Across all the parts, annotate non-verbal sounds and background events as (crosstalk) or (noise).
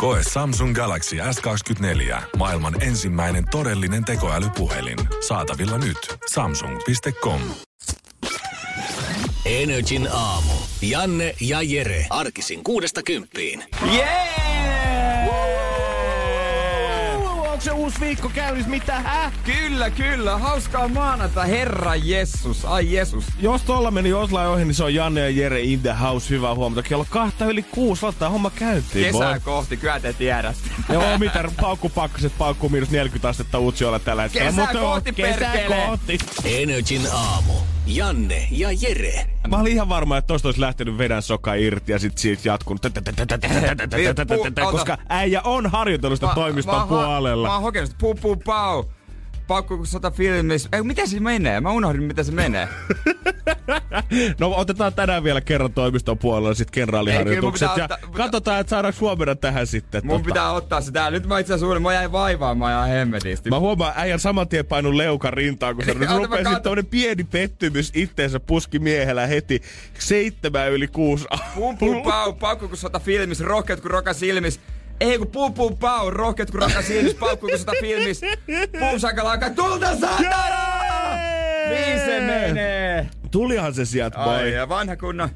Koe Samsung Galaxy S24. Maailman ensimmäinen todellinen tekoälypuhelin. Saatavilla nyt. Samsung.com. Energin aamu. Janne ja Jere. Arkisin kuudesta kymppiin. Jee! Onko se uusi viikko käynnissä? Mitä hä? Kyllä, kyllä. Hauskaa maanantai, Herra Jessus. Ai Jesus. Jos tuolla meni Oslai ohi, niin se on Janne ja Jere in the house. Hyvää huomenta. Kello kahta yli kuusi. Laittaa homma käyntiin. Kesää boy. kohti, kyllä te tiedät. Joo, mitä paukkupakkaset paukkuu miinus 40 astetta Utsjoella tällä hetkellä. Kesää Mutta kohti, kesää perkele. kohti. Energin aamu. Janne ja Jere. Mä olin ihan varma, että tosta olisi lähtenyt vedän soka irti ja sit siitä jatkunut. Koska äijä on harjoitellut sitä toimiston puolella. Mä oon hokenut puu puu pau. Paukku kun sata filmis. Ei, miten se menee? Mä unohdin, miten se menee. (laughs) No otetaan tänään vielä kerran toimiston puolella sit kenraaliharjoitukset. Ja ottaa- katsotaan, että saadaanko huomenna tähän sitten. Mun tota. pitää ottaa se tää. Nyt mä itse asiassa. Mä jäin vaivaamaan ihan hemmetisti. Mä huomaan äijän saman tien painun leukan rintaan, kun se (laughs) katon. sitten tämmönen pieni pettymys itteensä puski miehellä heti seitsemän yli kuusi Pum pum pau, paukku kun sata filmis, rohkeat kun roka silmis. Ei kun pum pum pau, rohkeat kun roka silmis, paukku kun sata filmis. Pum sakalaka, tulta saatana! Niin se menee. Tulihan se sieltä, boy. Ai, ja vanha kunnon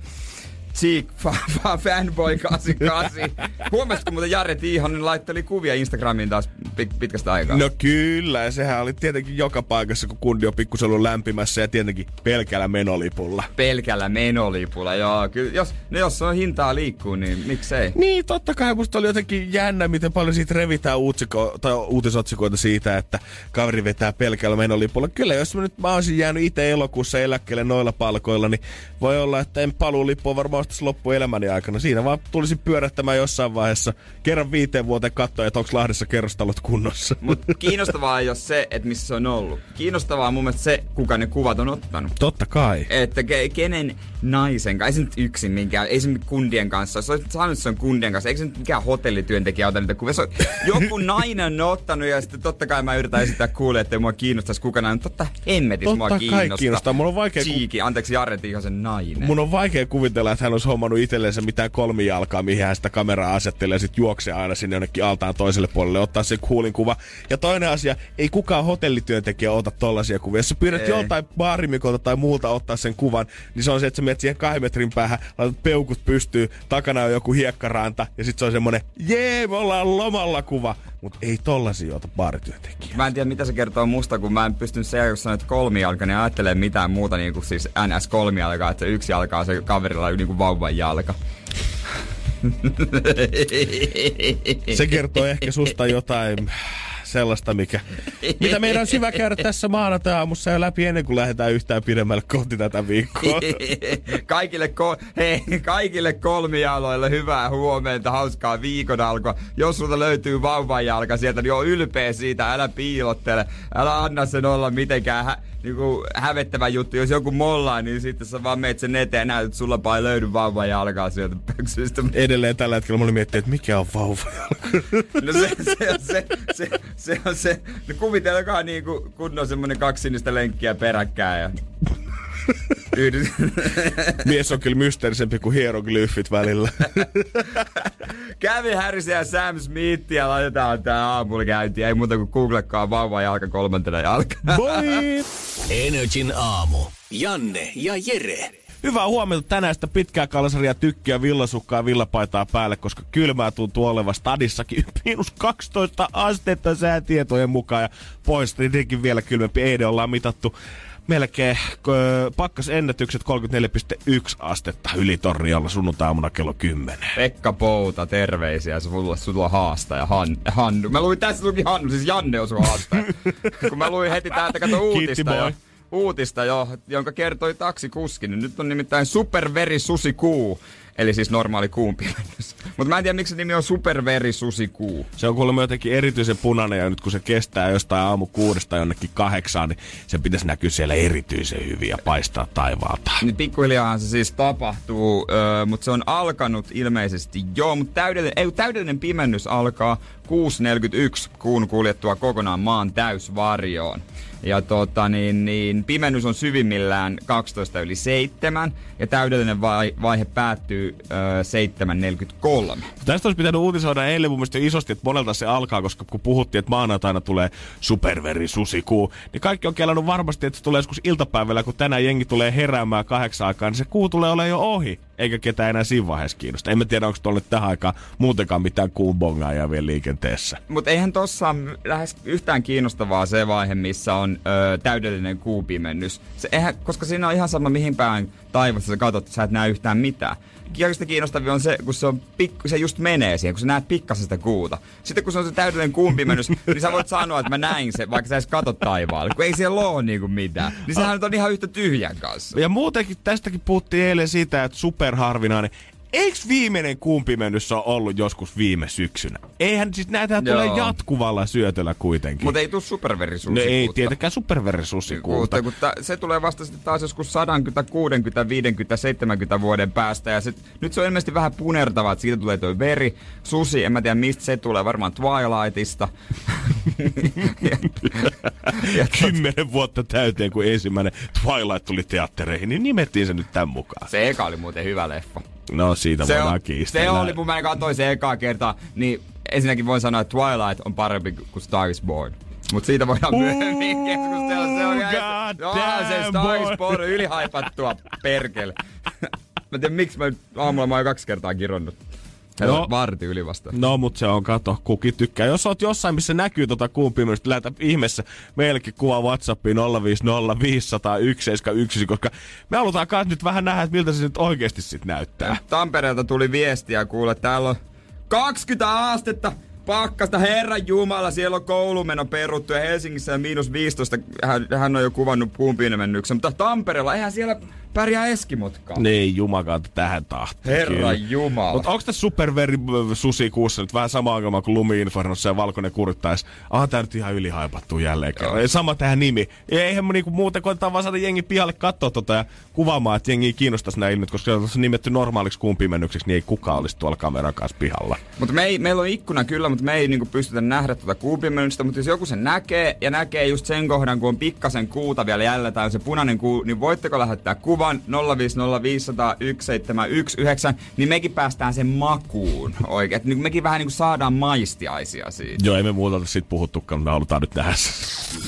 Cheek fa, fa, Fanboy 88. Huomasitko muuten Jare Tiihonen laitteli kuvia Instagramiin taas pit, pitkästä aikaa? No kyllä, ja sehän oli tietenkin joka paikassa, kun kundi on pikkusen ollut lämpimässä ja tietenkin pelkällä menolipulla. Pelkällä menolipulla, joo. Kyllä, jos, no jos on hintaa liikkuu, niin miksei? Niin, totta kai musta oli jotenkin jännä, miten paljon siitä revitään uutsiko, tai uutisotsikoita siitä, että kaveri vetää pelkällä menolipulla. Kyllä, jos mä nyt mä olisin jäänyt itse elokuussa eläkkeelle noilla palkoilla, niin voi olla, että en paluulippua varmaan ostaisi loppuelämäni aikana. Siinä vaan tulisin pyörättämään jossain vaiheessa kerran viiteen vuoteen katsoa, että onko Lahdessa kerrostalot kunnossa. Mutta kiinnostavaa ei ole se, että missä se on ollut. Kiinnostavaa on mun mielestä se, kuka ne kuvat on ottanut. Totta kai. Että ke, kenen naisen kanssa, ei se nyt yksin minkään, ei se nyt kundien kanssa, se on kundien kanssa, eikö se nyt mikään hotellityöntekijä ota niitä kuvia, se on, (laughs) joku nainen on ottanut ja sitten totta kai mä yritän esittää kuulee, että mua kiinnostaisi kuka näin, mutta totta hemmetis Totta mua kiinnostaa. kiinnostaa. Mulla on vaikea ku- Cheeky, anteeksi Jare Tiihosen nainen. Mun on vaikea kuvitella, että hän olisi hommannut itsellensä mitään kolmijalkaa, mihin hän sitä kameraa asettelee ja sitten juoksee aina sinne jonnekin altaan toiselle puolelle, ottaa se kuulin kuva. Ja toinen asia, ei kukaan hotellityöntekijä ota tollasia kuvia. Jos sä pyydät Ei. joltain baarimikolta tai muulta ottaa sen kuvan, niin se on se, että sä menet siihen kahden metrin päähän, laitat peukut pystyy, takana on joku hiekkaranta ja sitten se on semmonen, jee, me ollaan lomalla kuva. Mutta ei tollasia ota baarityöntekijä. Mä en tiedä, mitä se kertoo musta, kun mä en pystynyt se, jos sanoit kolmijalka, niin ajattelemaan mitään muuta niin kuin siis NS kolmijalkaa, että se yksi jalka on se kaverilla niin kuin vauvan jalka. Se kertoo ehkä susta jotain sellaista, mikä, mitä meidän on käydä tässä maanantai-aamussa jo läpi ennen kuin lähdetään yhtään pidemmälle kohti tätä viikkoa. (laughs) kaikille, ko- hei, kaikille kolmijaloille hyvää huomenta, hauskaa viikon alkua. Jos sulta löytyy vauvanjalka sieltä, niin on ylpeä siitä, älä piilottele. Älä anna sen olla mitenkään hä- niinku hävettävä juttu. Jos joku mollaa, niin sitten sä vaan meet sen eteen ja näytät, että sulla ei löydy vauvanjalkaa sieltä pöksystä. Edelleen tällä hetkellä mä olin miettinyt, että mikä on vauvajalka. No se, se, on se, se, se on se. No kuvitelkaa niinku kunnon semmonen kaksinista lenkkiä peräkkäin ja... Yhdys... Mies on kyllä mysteerisempi kuin hieroglyfit välillä. Kävi Harris ja Sam Smith ja laitetaan tää aamulla käyntiin. Ei muuta kuin googlekaa vauva jalka kolmantena jalkana. Moi! Energin aamu. Janne ja Jere. Hyvää huomenta tänään sitä pitkää kalsaria, tykkiä, villasukkaa ja villapaitaa päälle, koska kylmää tuntuu olevan stadissakin. (laughs) Miinus 12 astetta säätietojen mukaan ja pois tietenkin vielä kylmempi. Eilen ollaan mitattu melkein pakkasennätykset 34,1 astetta yli torriolla sunnuntaamuna kello 10. Pekka Pouta, terveisiä. Sulla, sulla haastaja, Han, Hannu. Mä luin tässä luki Hannu, siis Janne on sun haastaja. (laughs) Kun mä luin heti täältä, kato uutista jo. Uutista jo, jonka kertoi taksikuski. Niin Nyt on nimittäin superveri susi kuu. Eli siis normaali kuun pimennys. Mutta mä en tiedä, miksi se nimi on Superveri Susikuu. Se on kuulemma jotenkin erityisen punainen ja nyt kun se kestää jostain aamu kuudesta jonnekin kahdeksaan, niin sen pitäisi näkyä siellä erityisen hyvin ja paistaa taivaalta. Nyt pikkuhiljaa se siis tapahtuu, öö, mutta se on alkanut ilmeisesti jo, mutta täydellinen, ei, täydellinen pimennys alkaa 6.41 kuun kuljettua kokonaan maan täysvarjoon. Ja tota, niin, niin, pimennys on syvimmillään 12 yli 7 ja täydellinen vai, vaihe päättyy ö, 7.43. Tästä olisi pitänyt uutisoida eilen mun mielestä isosti, että monelta se alkaa, koska kun puhuttiin, että maanantaina tulee superveri susikuu, niin kaikki on kelannut varmasti, että se tulee joskus iltapäivällä, kun tänään jengi tulee heräämään kahdeksan aikaa, niin se kuu tulee olemaan jo ohi, eikä ketään enää siinä vaiheessa kiinnosta. En mä tiedä, onko tuolle tähän aikaan muutenkaan mitään kuun bongaajaa vielä liikenteessä. Mutta eihän tossa ole lähes yhtään kiinnostavaa se vaihe, missä on ö, täydellinen kuupimennys. Se, eihän, koska siinä on ihan sama mihin päin taivassa sä katsot, sä et näe yhtään mitään. Kaikista kiinnostavia on se, kun se, on pikku, se just menee siihen, kun sä näet pikkasen sitä kuuta. Sitten kun se on se täydellinen kuumpimennys, (laughs) niin sä voit sanoa, että mä näin se, vaikka sä edes kato taivaalle, kun ei siellä ole niinku mitään. Niin sehän on ihan yhtä tyhjän kanssa. Ja muutenkin tästäkin puhuttiin eilen siitä, että superharvinainen. Eikö viimeinen kumpimennys ole ollut joskus viime syksynä? Eihän siis näitä tulee jatkuvalla syötöllä kuitenkin. Mutta ei tule superverisusi. No ei tietenkään superverisuusikuuta. Kun ta, se tulee vasta sitten taas joskus 100, 60, 50, 70 vuoden päästä. Ja sit, nyt se on ilmeisesti vähän punertava, että siitä tulee tuo veri. Susi, en mä tiedä mistä se tulee, varmaan Twilightista. (laughs) Kymmenen vuotta täyteen, kun ensimmäinen Twilight tuli teattereihin, niin nimettiin se nyt tämän mukaan. Se eka oli muuten hyvä leffa. No siitä se voidaan on, kiistellä. Se oli, mun mä katsoin se ekaa kertaa, niin ensinnäkin voin sanoa, että Twilight on parempi kuin Star is Born. Mutta siitä voidaan myöhemmin keskustella. Se on, God no, se Star is Born ylihaipattua perkele. (laughs) mä tiedän, miksi mä aamulla mä oon kaksi kertaa kironnut. No, varti yli vasta. No, mutta se on, kato, kuki tykkää. Jos oot jossain, missä näkyy tota kuun pimeystä, lähetä ihmeessä meillekin kuva Whatsappiin 050501711, koska me halutaan kai nyt vähän nähdä, että miltä se nyt oikeasti sit näyttää. Tampereelta tuli viestiä, kuule, täällä on 20 astetta pakkasta, herran jumala, siellä on koulumeno peruttu ja Helsingissä on miinus 15, hän, hän on jo kuvannut puunpiinemennyksen, mutta Tampereella, eihän siellä pärjää Eskimotkaan. Niin, jumakautta tähän tahtiin. Herra. Jumala. Mutta onko tässä superveri susi kuussa nyt vähän sama ongelma kuin lumi Infernossa ja valkoinen kurittais? Ah, tää nyt ihan ylihaipattu jälleen kerran. Sama tähän nimi. Ja eihän niinku muuten koetetaan vaan saada jengi pihalle katsoa tota ja kuvaamaan, että jengi kiinnostaisi nämä ilmiöt, koska se on nimetty normaaliksi kuun pimennykseksi, niin ei kukaan olisi tuolla kameran kanssa pihalla. Mutta me ei, meillä on ikkuna kyllä, mutta me ei niinku pystytä nähdä tuota kuupimennystä, mutta jos joku sen näkee ja näkee just sen kohdan, kun on pikkasen kuuta vielä jäljellä tai se punainen kuu, niin voitteko lähettää kuvan 050501719, niin mekin päästään sen makuun oikein. Niin mekin vähän niin kuin saadaan maistiaisia siitä. Joo, ei me muuta siitä puhuttukaan, mutta me halutaan nyt tehdä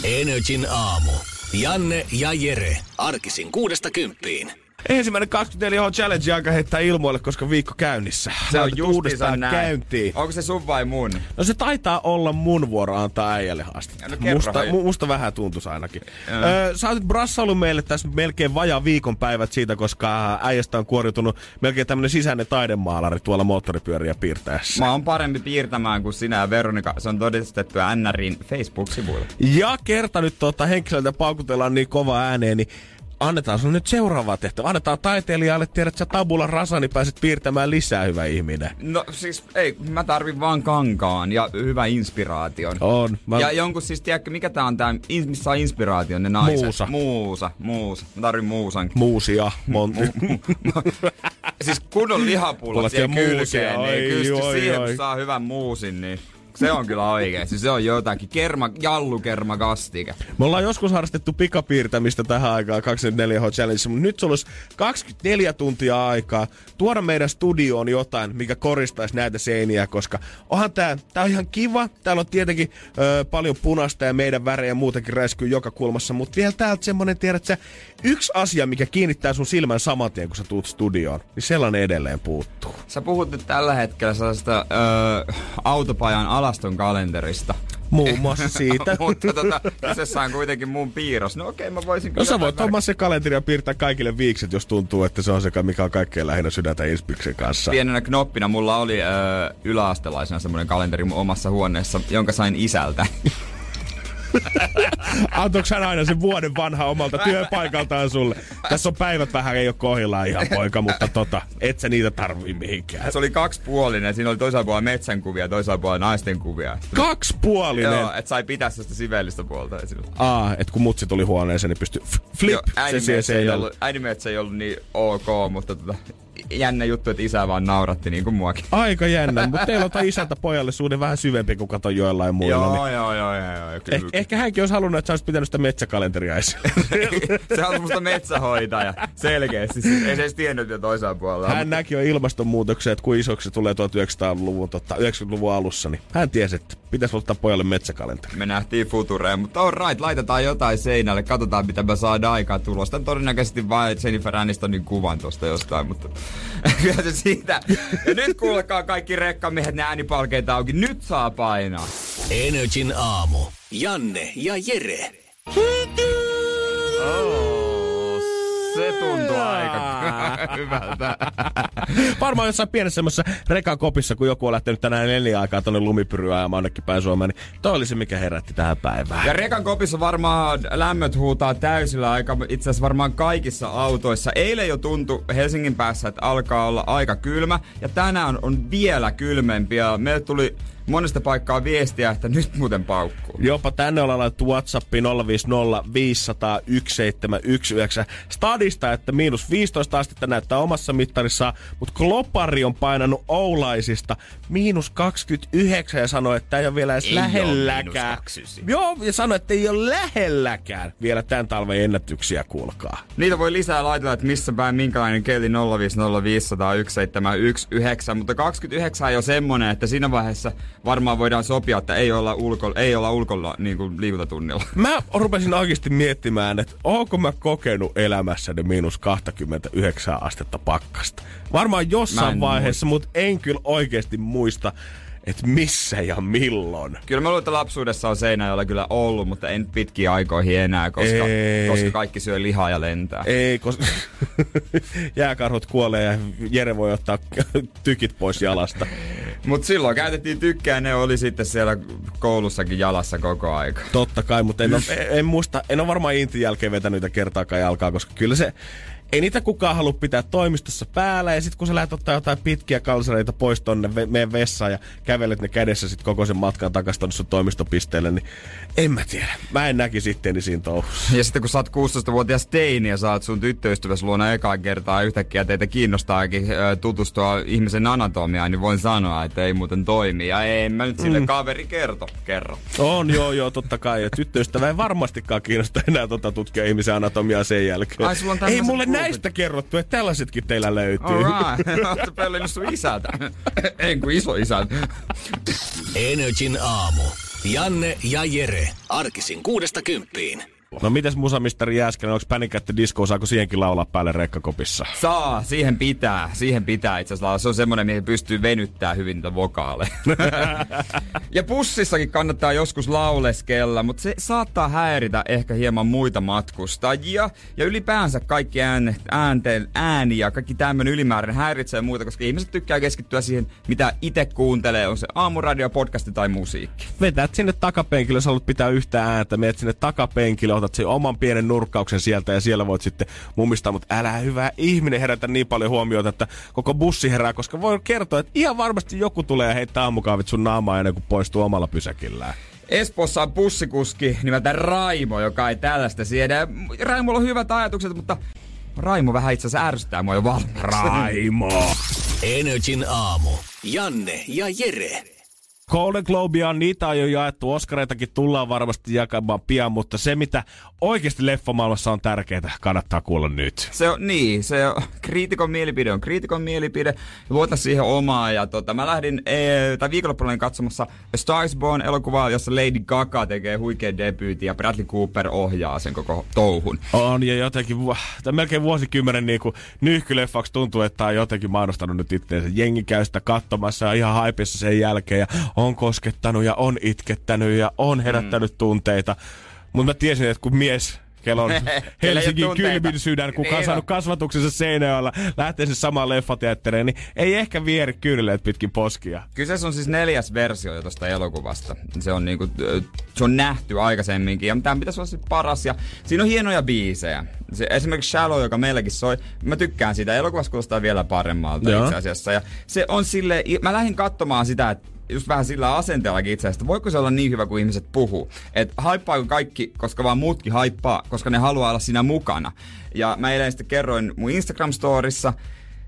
Energin aamu. Janne ja Jere. Arkisin kuudesta kymppiin. Ensimmäinen 24 H Challenge aika heittää ilmoille, koska viikko käynnissä. Se on uudestaan näin. käyntiin. Onko se sun vai mun? No se taitaa olla mun vuoro antaa äijälle haastetta. No, musta, mu, musta vähän tuntuisi ainakin. Öö, sä oot brassaillut meille tässä melkein vajaa viikonpäivät siitä, koska äijästä on kuoriutunut melkein tämmönen sisäinen taidemaalari tuolla moottoripyöriä piirtäessä. Mä oon parempi piirtämään kuin sinä ja Veronika. Se on todistettu NRin Facebook-sivuilla. Ja kerta nyt tota henkilöltä paukutellaan niin kova ääneen, niin annetaan sun nyt seuraava tehtävä. Annetaan taiteilijalle, tiedät sä tabula rasa, niin pääset piirtämään lisää, hyvä ihminen. No siis, ei, mä tarvin vaan kankaan ja hyvä inspiraation. On. Mä... Ja jonkun siis, tiedätkö, mikä tää on tää, missä saa inspiraation, ne naiset? Muusa. Muusa, muusa. Mä tarvin muusan. Muusia, (laughs) monti. (laughs) siis kunnon lihapullat siihen kylkeen, niin kyllä siihen saa hyvän muusin, niin se on kyllä oikeesti. Se on jotakin. Kerma, jallukerma kastike. Me ollaan joskus harrastettu pikapiirtämistä tähän aikaan 24H Challenge, mutta nyt sulla olisi 24 tuntia aikaa tuoda meidän studioon jotain, mikä koristaisi näitä seiniä, koska onhan tää, tää on ihan kiva. Täällä on tietenkin ö, paljon punasta ja meidän värejä muutenkin räiskyy joka kulmassa, mutta vielä täältä semmonen, tiedät sä, yksi asia, mikä kiinnittää sun silmän saman tien, kun sä tuut studioon, niin sellainen edelleen puuttuu. Sä puhut nyt tällä hetkellä sellaista ö, autopajan alaston kalenterista. Muun muassa siitä. (laughs) Mutta tota, kyseessä on kuitenkin mun piirros. No okei, okay, mä voisin kyllä... No sä voit ottaa se kalenteri ja piirtää kaikille viikset, jos tuntuu, että se on se, mikä on kaikkein lähinnä sydäntä Inspiksen kanssa. Pienenä knoppina mulla oli ö, yläastelaisena semmoinen kalenteri mun omassa huoneessa, jonka sain isältä. (laughs) (laughs) Antoiko hän aina sen vuoden vanha omalta työpaikaltaan sulle? Tässä on päivät vähän ei ole kohdillaan ihan poika, mutta tota, et sä niitä tarvii mihinkään. Se oli kaksipuolinen. Siinä oli toisaalta puolella metsän kuvia, toisaalta puolella naisten kuvia. Kaksipuolinen? Joo, että sai pitää sitä sivellistä puolta. Aa, että kun mutsi tuli huoneeseen, niin pystyi flip, Joo, se ei ollut, ei ollut niin ok, mutta tota, jännä juttu, että isä vaan nauratti niin kuin muakin. Aika jännä, mutta teillä on isältä pojalle suhde vähän syvempi kuin kato joillain muilla. Joo, niin. joo, joo, joo, joo eh, ehkä hänkin olisi halunnut, että sä olisit pitänyt sitä metsäkalenteria (laughs) Se on musta metsähoitaja, selkeästi. Ei se edes tiennyt jo toisaan puolella. Hän näki jo ilmastonmuutoksen, että kun isoksi tulee 1900-luvun, tota, 90-luvun alussa, niin hän tiesi, että pitäisi ottaa pojalle metsäkalenteri. Me nähtiin Futureen, mutta on right, laitetaan jotain seinälle, katsotaan mitä me saadaan aikaa tulosta. Todennäköisesti vain Jennifer Anistonin kuvan tuosta jostain, mutta (laughs) kyllä se siitä. Ja nyt kuulkaa kaikki rekkamiehet, ne äänipalkeita auki. Nyt saa painaa. Energin aamu. Janne ja Jere. Se tuntuu aika (laughs) hyvältä. Varmaan jossain pienessä semmoisessa rekakopissa, kun joku on lähtenyt tänään neljä aikaa tonne lumipyryä ja jonnekin päin Suomeen, niin toi oli se, mikä herätti tähän päivään. Ja rekan kopissa varmaan lämmöt huutaa täysillä aika, itse asiassa varmaan kaikissa autoissa. Eilen jo tuntui Helsingin päässä, että alkaa olla aika kylmä, ja tänään on vielä kylmempi, ja meille tuli monesta paikkaa viestiä, että nyt muuten paukkuu. Jopa tänne ollaan laitettu WhatsAppi 050 500 Stadista, että miinus 15 astetta näyttää omassa mittarissaan, mutta Klopari on painanut Oulaisista miinus 29 ja sanoi, että ei ole vielä edes ei lähelläkään. Joo, ja sanoi, että ei ole lähelläkään vielä tämän talven ennätyksiä, kuulkaa. Niitä voi lisää laitella, että missä päin minkälainen keli 050 mutta 29 ei ole semmonen, että siinä vaiheessa varmaan voidaan sopia, että ei olla, ulko, ei olla ulkolla niin kuin liikuntatunnilla. (laughs) Mä rupesin oikeasti miettimään, että onko mä kokenut elämässäni miinus 29 astetta pakkasta. Varmaan jossain vaiheessa, mutta en kyllä oikeasti muista, että missä ja milloin. Kyllä mä luulen, että lapsuudessa on Seinäjoella kyllä ollut, mutta en pitkiä aikoihin enää, koska, Ei. koska kaikki syö lihaa ja lentää. Ei, koska (laughs) jääkarhut kuolee ja Jere voi ottaa tykit pois jalasta. Mutta silloin käytettiin tykkää, ne oli sitten siellä koulussakin jalassa koko aika. Totta kai, mutta en, ole, en, muista, en ole varmaan Intin jälkeen vetänyt kertaakaan jalkaa, koska kyllä se ei niitä kukaan halua pitää toimistossa päällä. Ja sitten kun sä lähdet ottaa jotain pitkiä kalsareita pois tonne ve- meidän vessaan ja kävelet ne kädessä sitten koko sen matkan takaisin tonne sun toimistopisteelle, niin en mä tiedä. Mä en näki sitten siinä touhussa. Ja sitten kun sä oot 16-vuotias teini ja saat sun tyttöystäväs luona ekaa kertaa yhtäkkiä teitä kiinnostaakin tutustua ihmisen anatomiaan, niin voin sanoa, että ei muuten toimi. Ja ei mä nyt sille mm. kaveri kerto, kerro. On joo joo, totta kai. Ja tyttöystävä ei varmastikaan kiinnosta enää tota tutkia ihmisen anatomiaa sen jälkeen. Ai, sulla on ei mulle näistä kerrottu, että tällaisetkin teillä löytyy. Alright. Oletko pelannut sun isältä? (laughs) en kuin iso isältä. Energin aamu. Janne ja Jere. Arkisin kuudesta kymppiin. No mites musamisteri Jääskelä, onko Panic at the Disco, saako siihenkin laulaa päälle rekkakopissa? Saa, siihen pitää, siihen pitää itse asiassa Se on semmonen, mihin pystyy venyttää hyvin niitä vokaaleja. (laughs) ja pussissakin kannattaa joskus lauleskella, mutta se saattaa häiritä ehkä hieman muita matkustajia. Ja ylipäänsä kaikki ääne, äänteen, ääni ja kaikki tämmöinen ylimääräinen häiritsee muita, koska ihmiset tykkää keskittyä siihen, mitä itse kuuntelee, on se aamuradio, podcasti tai musiikki. Vetät sinne takapenkille, jos haluat pitää yhtä ääntä, menet sinne takapenkille, otat sen oman pienen nurkkauksen sieltä ja siellä voit sitten mumistaa, mutta älä hyvä ihminen herätä niin paljon huomiota, että koko bussi herää, koska voi kertoa, että ihan varmasti joku tulee ja heittää aamukaavit sun naamaa ennen kuin poistuu omalla pysäkillään. Espoossa on bussikuski nimeltä Raimo, joka ei tällaista siedä. Raimolla on hyvät ajatukset, mutta Raimo vähän itse asiassa ärsyttää mua jo valmiiksi. Raimo! Energin aamu. Janne ja Jere. Golden Globea on niitä on jo jaettu, Oscareitakin tullaan varmasti jakamaan pian, mutta se mitä oikeasti leffamaailmassa on tärkeää, kannattaa kuulla nyt. Se on niin, se on, kriitikon mielipide on kriitikon mielipide, luota siihen omaa ja tota, mä lähdin, ee, tai viikonloppuna katsomassa A Stars Born elokuvaa, jossa Lady Gaga tekee huikean debyytin ja Bradley Cooper ohjaa sen koko touhun. On ja jotenkin, tai melkein vuosikymmenen niin kuin nyhkyleffaksi tuntuu, että on jotenkin mainostanut nyt itseensä. Jengi käy sitä katsomassa ja ihan haipissa sen jälkeen ja on koskettanut ja on itkettänyt ja on herättänyt mm. tunteita. Mutta mä tiesin, että kun mies kello on (laughs) Helsingin kylmin sydän, kuka on Niin saanut on. kasvatuksensa Seinäjoella, lähtee se samaan leffateattereen, niin ei ehkä vieri kyyneleet pitkin poskia. Kyseessä on siis neljäs versio jo tuosta elokuvasta. Se on, niinku, se on nähty aikaisemminkin ja tämä pitäisi olla sit paras. Ja siinä on hienoja biisejä. Se, esimerkiksi Shallow, joka meilläkin soi, mä tykkään siitä. Elokuvassa kuulostaa vielä paremmalta Joo. itse asiassa. Ja se on sille, mä lähdin katsomaan sitä, että just vähän sillä asenteellakin itse asiassa, että voiko se olla niin hyvä kuin ihmiset puhuu. Että haippaako kaikki, koska vaan muutkin haippaa, koska ne haluaa olla siinä mukana. Ja mä eilen sitten kerroin mun Instagram-storissa,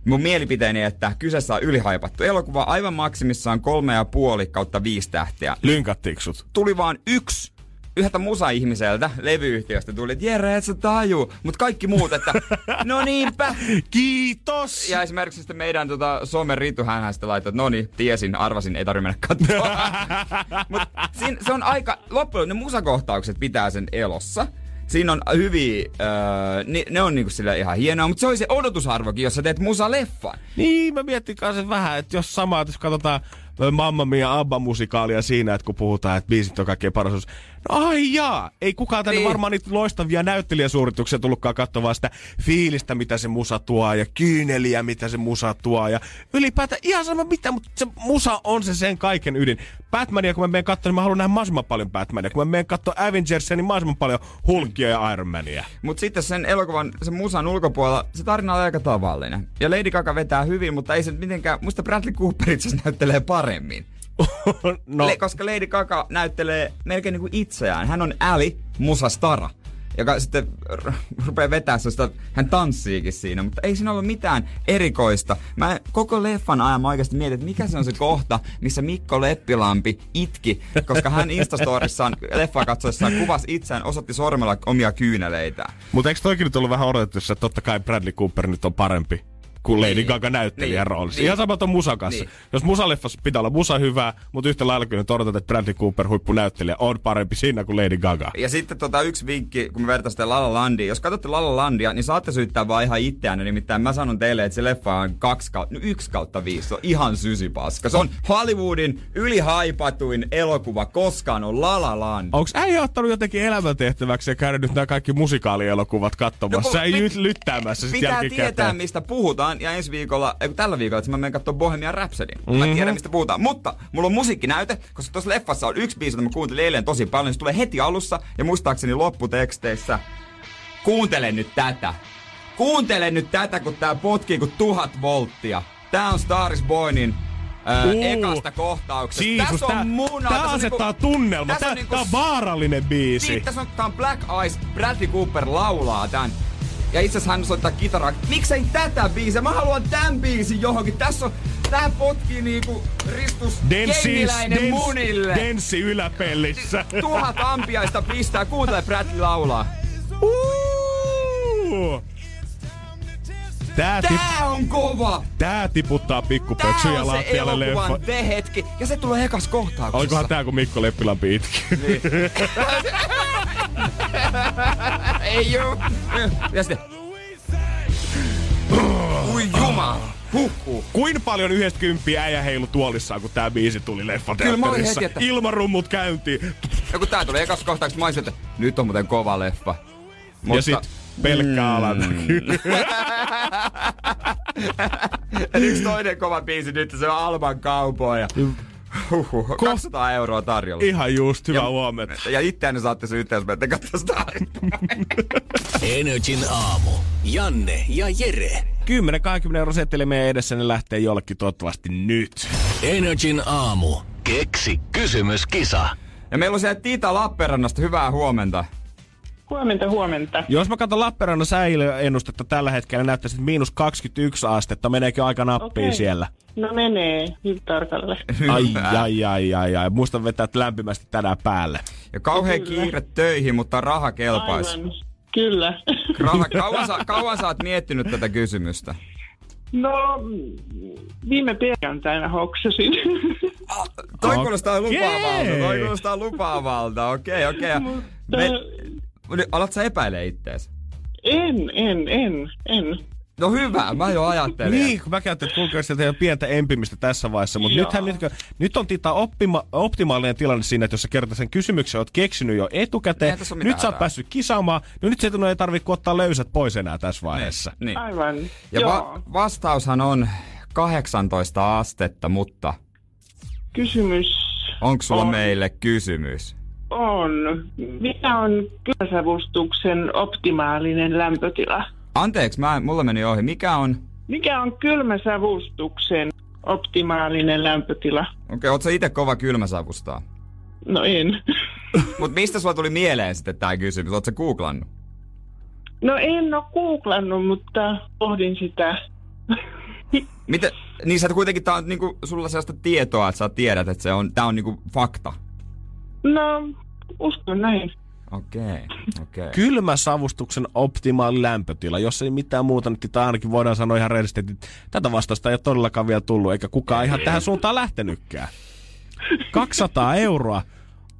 mun mielipiteeni, että kyseessä on ylihaipattu elokuva, aivan maksimissaan kolme ja puoli kautta viisi tähteä. Lynkattiinko? Tuli vaan yksi yhdeltä musa-ihmiseltä levyyhtiöstä tuli, että Jere, et sä taju. Mutta kaikki muut, että no niinpä. (laughs) Kiitos! Ja esimerkiksi sitten meidän tota, somen Ritu hän sitten laittoi, että no niin, tiesin, arvasin, ei tarvitse mennä katsoa. (laughs) Mut siinä, se on aika, loppujen ne musakohtaukset pitää sen elossa. Siinä on hyviä, öö, ne, ne on niinku sillä ihan hienoa, mutta se oli se odotusarvokin, jos sä teet musa-leffan. Niin, mä mietin kanssa vähän, että jos sama, että jos katsotaan Mamma Mia Abba-musikaalia siinä, että kun puhutaan, että biisit on kaikkein paras. No ai jaa, ei kukaan tänne Niin. varmaan niitä loistavia näyttelijäsuorituksia tullutkaan katsomaan sitä fiilistä, mitä se musa tuo ja kyyneliä, mitä se musa tuo ja ylipäätään ihan sama mitä, mutta se musa on se sen kaiken ydin. Batmania, kun mä menen katsomaan, niin mä haluan nähdä mahdollisimman paljon Batmania. Kun mä menen katsomaan Avengersia, niin mahdollisimman paljon Hulkia ja Ironmania. Mutta sitten sen elokuvan, sen musan ulkopuolella, se tarina on aika tavallinen. Ja Lady Gaga vetää hyvin, mutta ei se mitenkään, musta Bradley Cooper itse näyttelee paremmin. (laughs) no, Le- koska Lady Gaga näyttelee melkein niinku itseään. Hän on Ali Musastara, joka sitten rupeaa vetää sitä, hän tanssiikin siinä, mutta ei siinä ollut mitään erikoista. Mä koko leffan ajan mä oikeasti mietin, että mikä se on se kohta, missä Mikko Leppilampi itki, koska hän Instastorissaan leffa katsoessaan kuvasi itseään, osoitti sormella omia kyyneleitään. Mutta eikö toikin nyt ollut vähän odotettavissa, että totta kai Bradley Cooper nyt on parempi kuin Lady Niin. Gaga näyttelijän Niin. roolissa. Niin. Ihan sama ton musan kanssa. Niin. Jos musaleffassa pitää olla musa hyvää, mutta yhtä lailla kyllä odotat, että Bradley Cooper huippunäyttelijä on parempi siinä kuin Lady Gaga. Ja sitten tota yksi vinkki, kun me vertaan sitä La La Landia. Jos katsotte La La Landia, niin saatte syyttää vaan ihan itseänne. Nimittäin mä sanon teille, että se leffa on kaksi kautta, no kautta viisi. Se on ihan sysipaska. Se on Hollywoodin ylihaipatuin elokuva koskaan on La La Land. Onko äijä ottanut jotenkin elämäntehtäväksi ja käynyt nyt nämä kaikki musikaalielokuvat katsomassa? No, ei me- nyt lyttäämässä sit Pitää tietää, mistä puhutaan. Ja ensi viikolla, ei tällä viikolla, että mä menen katsomaan Bohemian Rhapsody. Mm-hmm. Mä tiedän, mistä puhutaan. Mutta mulla on musiikkinäyte, koska tuossa leffassa on yksi biisi, jota mä kuuntelin eilen tosi paljon. Se tulee heti alussa ja muistaakseni lopputeksteissä. Kuuntele nyt tätä. Kuuntele nyt tätä, kun tää potkii kuin tuhat volttia. Tää on Star is Bornin Ää, Uu. ekasta kohtauksesta. Jeesus, tässä tää, on muna. tää tässä on asettaa niinku- tunnelma. tässä Tää, on niinku tää on vaarallinen biisi. niin, tässä on, tää on Black Eyes, Bradley Cooper laulaa tän. Ja itse asiassa hän soittaa kitaraa. Miksei tätä biisiä? Mä haluan tän biisin johonkin. Tässä on, tää potkii niinku ristus Denssi, kengiläinen munille. denssi yläpellissä. Tuhat ampiaista pistää. Kuuntele Bradley laulaa. Uh! Tää, tip, Tää on kova! tää tiputtaa Tää pikkupöksyjä on se lattialle elokuvan leffa. te-hetki. Ja se tulee ekas kohtauksessa. Olikohan tää, kun Mikko Leppilampi itki? Niin. (laughs) Ei juu. Ja sitten... Ui jumala. Huhhuh. Kuin paljon yhdestä kymppiä äijä heilu tuolissaan, kun tää biisi tuli olin leffateatterissa. että- Ilmarummut käyntiin. Ja kun tää tuli ekas kohtauksessa, mä olisin, että nyt on muuten kova leffa. Ja sit pelkkä Mm. Ja (laughs) yksi toinen kova biisi nyt, se on Alban kaupoja. Huhhuh, 200 euroa tarjolla. Ihan just, hyvää Ja- huomenta. Ja itseänne saatte syyttää, jos menette katsomaan sitä. (laughs) Energin aamu. Janne ja Jere. 10-20 euro setteli meidän edessä, ne lähtee jollekin toivottavasti nyt. Energin aamu. Keksi kysymyskisa. Ja meillä on siellä Tiita Lappeenrannasta, hyvää huomenta. Huomenta, huomenta. Jos mä katson Lappeenrannan säilöennustetta tällä hetkellä, näyttäisi, että miinus 21 astetta. Meneekö aika nappiin Okei. siellä? No menee, hyvin tarkalle. Ai, ai, ai, ai, ai. Muistan vetää lämpimästi tänään päälle. Ja kauhean Kyllä. kiire töihin, mutta raha kelpaisi. Aivan. Kyllä. Raha, kauan, sä, kauan sä oot miettinyt tätä kysymystä? No, viime perjantaina hoksasin. Toi Okei. kuulostaa lupaavalta, toi kuulostaa lupaavalta, okei okei. Mutta Me, alat sä epäilee ittees? en, en, en, en. No hyvä, mä jo ajattelin. Niin, kun mä käytän, että sieltä jo pientä empimistä tässä vaiheessa, mutta nythän nyt, nyt on tita optima, optimaalinen tilanne siinä, että jos sä kertot sen kysymyksen, oot keksinyt jo etukäteen, nyt sä oot päässyt kisaamaan, no nyt se ei tarvitse ottaa löysät pois enää tässä vaiheessa. Niin. Aivan. Ja Joo. va- vastaushan on 18 astetta, mutta Kysymys onko sulla on, meille kysymys? On. Mikä on kylmäsavustuksen optimaalinen lämpötila? Anteeksi, mä, mulla meni ohi. Mikä on... Mikä on kylmäsavustuksen optimaalinen lämpötila? Okei, okay, oot sä itse kova kylmäsavustaa? No en. (laughs) Mut mistä sulla tuli mieleen sitten tää kysymys? Sä googlannut? No en ole googlannut, mutta pohdin sitä. Miten, niin sä kuitenkin tää on niinku sulla sellaista tietoa, että sä tiedät, että se on, tää on niinku fakta. No, uskon näin. Okei, okay, okei. Okay. Kylmä savustuksen optimaali lämpötila, jos ei mitään muuta, niin tai ainakin voidaan sanoa ihan rehellisesti, että tätä vastausta ei ole todellakaan vielä tullut, eikä kukaan ihan tähän suuntaan lähtenytkään. 200 euroa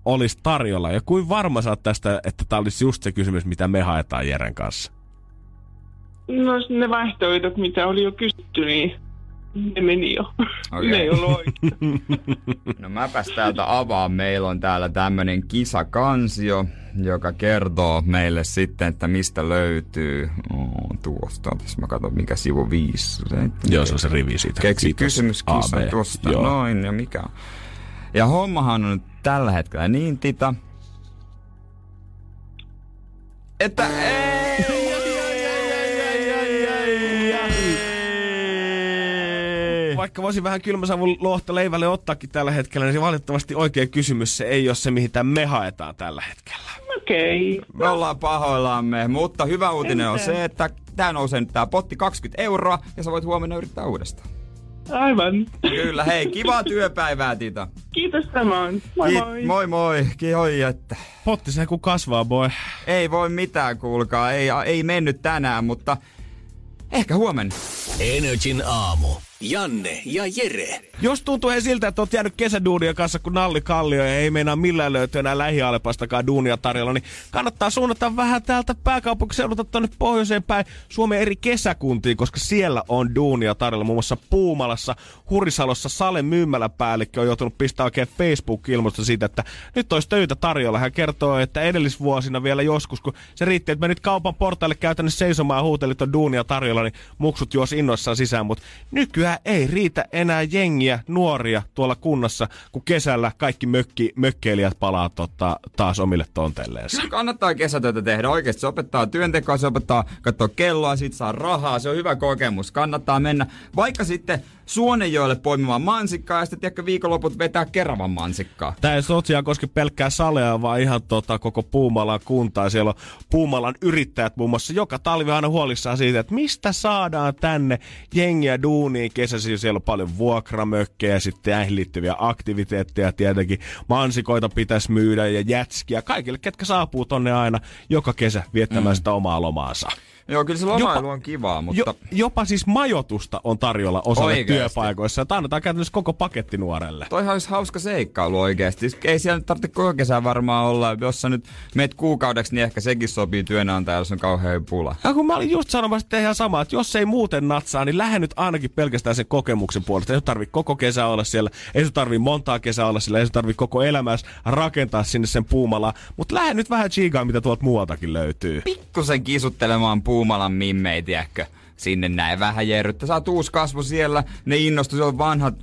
olisi tarjolla, ja kuin varma sä oot tästä, että tämä olisi just se kysymys, mitä me haetaan Jeren kanssa? No ne vaihtoehdot, mitä oli jo kysytty, niin ne meni jo. Okei. Ne ei ollut oikein. (laughs) No mäpäs täältä avaan. Meillä on täällä tämmönen kisakansio, joka kertoo meille sitten, että mistä löytyy. Oh, tuosta, jos mä katson mikä sivu 5. Joo, se on se rivi siitä. Keksi kysymys tuosta. Joo. Noin, ja mikä on? Ja hommahan on nyt tällä hetkellä niin tita, että ei, Vaikka voisin vähän kylmäsavun lohta leivälle ottaakin tällä hetkellä, niin se valitettavasti oikea kysymys se ei ole se, mihin tämän me haetaan tällä hetkellä. Okei. Me ollaan pahoillamme, mutta hyvä uutinen on se, että tää nousee nyt tää potti 20 euroa ja sä voit huomenna yrittää uudestaan. Aivan. Kyllä, hei, kivaa työpäivää, Tita. Kiitos samoin. Moi Ki- moi. moi moi, Kihoi, että Potti se kun kasvaa, boy. ei voi mitään, kuulkaa, ei, ei mennyt tänään, mutta ehkä huomenna. Energin aamu. Janne ja Jere. Jos tuntuu he siltä, että oot jäänyt kesäduunia kanssa kuin Nalli Kallio ja ei meinaa millään löytyä enää lähialepastakaan duunia tarjolla, niin kannattaa suunnata vähän täältä pääkaupunkiseudulta tuonne pohjoiseen päin Suomen eri kesäkuntiin, koska siellä on duunia tarjolla. Muun muassa Puumalassa, Hurisalossa Salen myymäläpäällikkö on joutunut pistää oikein Facebook-ilmoista siitä, että nyt olisi töitä tarjolla. Hän kertoo, että edellisvuosina vielä joskus, kun se riitti, että menit kaupan portaille käytännössä seisomaan ja huutelit on duunia tarjolla, niin muksut juosi innoissaan sisään, mutta nykyään ei riitä enää jengiä, nuoria tuolla kunnassa, kun kesällä kaikki mökki, mökkeilijät palaa tota, taas omille tonteilleensa. Kyllä kannattaa kesätöitä tehdä oikeasti. Se opettaa työntekoa, se opettaa katsoa kelloa, sit saa rahaa. Se on hyvä kokemus. Kannattaa mennä vaikka sitten Suonenjoelle poimimaan mansikkaa ja sitten tiedätkö, viikonloput vetää Keravan mansikkaa. Tämä ei tosiaan koske pelkkää Salea, vaan ihan tota, koko Puumalan kuntaa. Siellä on Puumalan yrittäjät muun muassa joka talvi aina huolissaan siitä, että mistä saadaan tänne jengiä duuniin kesäisin. Siellä on paljon vuokramökkejä, sitten näihin liittyviä aktiviteetteja tietenkin. Mansikoita pitäisi myydä ja jätskiä. Kaikille, ketkä saapuu tonne aina joka kesä viettämään mm. sitä omaa lomaansa. Joo, kyllä se lomailu Jopa- on kivaa, mutta... Jo, jopa siis majoitusta on tarjolla osalle Oikeesti? työpaikoissa. Tämä annetaan käytännössä koko paketti nuorelle. Toihan olisi hauska seikkailu oikeasti. Ei siellä tarvitse koko kesää varmaan olla. Jos sä nyt meet kuukaudeksi, niin ehkä sekin sopii työnantajalle, jos on kauhean pula. Ja kun mä olin just sanomassa että ihan sama, että jos ei muuten natsaa, niin lähde nyt ainakin pelkästään sen kokemuksen puolesta. Ei sun tarvi koko kesä olla siellä, ei sun tarvi montaa kesää olla siellä, ei sun tarvi koko elämässä rakentaa sinne sen puumalaa. Mutta lähde nyt vähän chiikaa, mitä tuolta muualtakin löytyy. Pikkusen kisuttelemaan Puumalan mimmei, tiedätkö? Sinne näin vähän jerryttä. Saat uusi kasvu siellä. Ne innostu, siellä on vanhat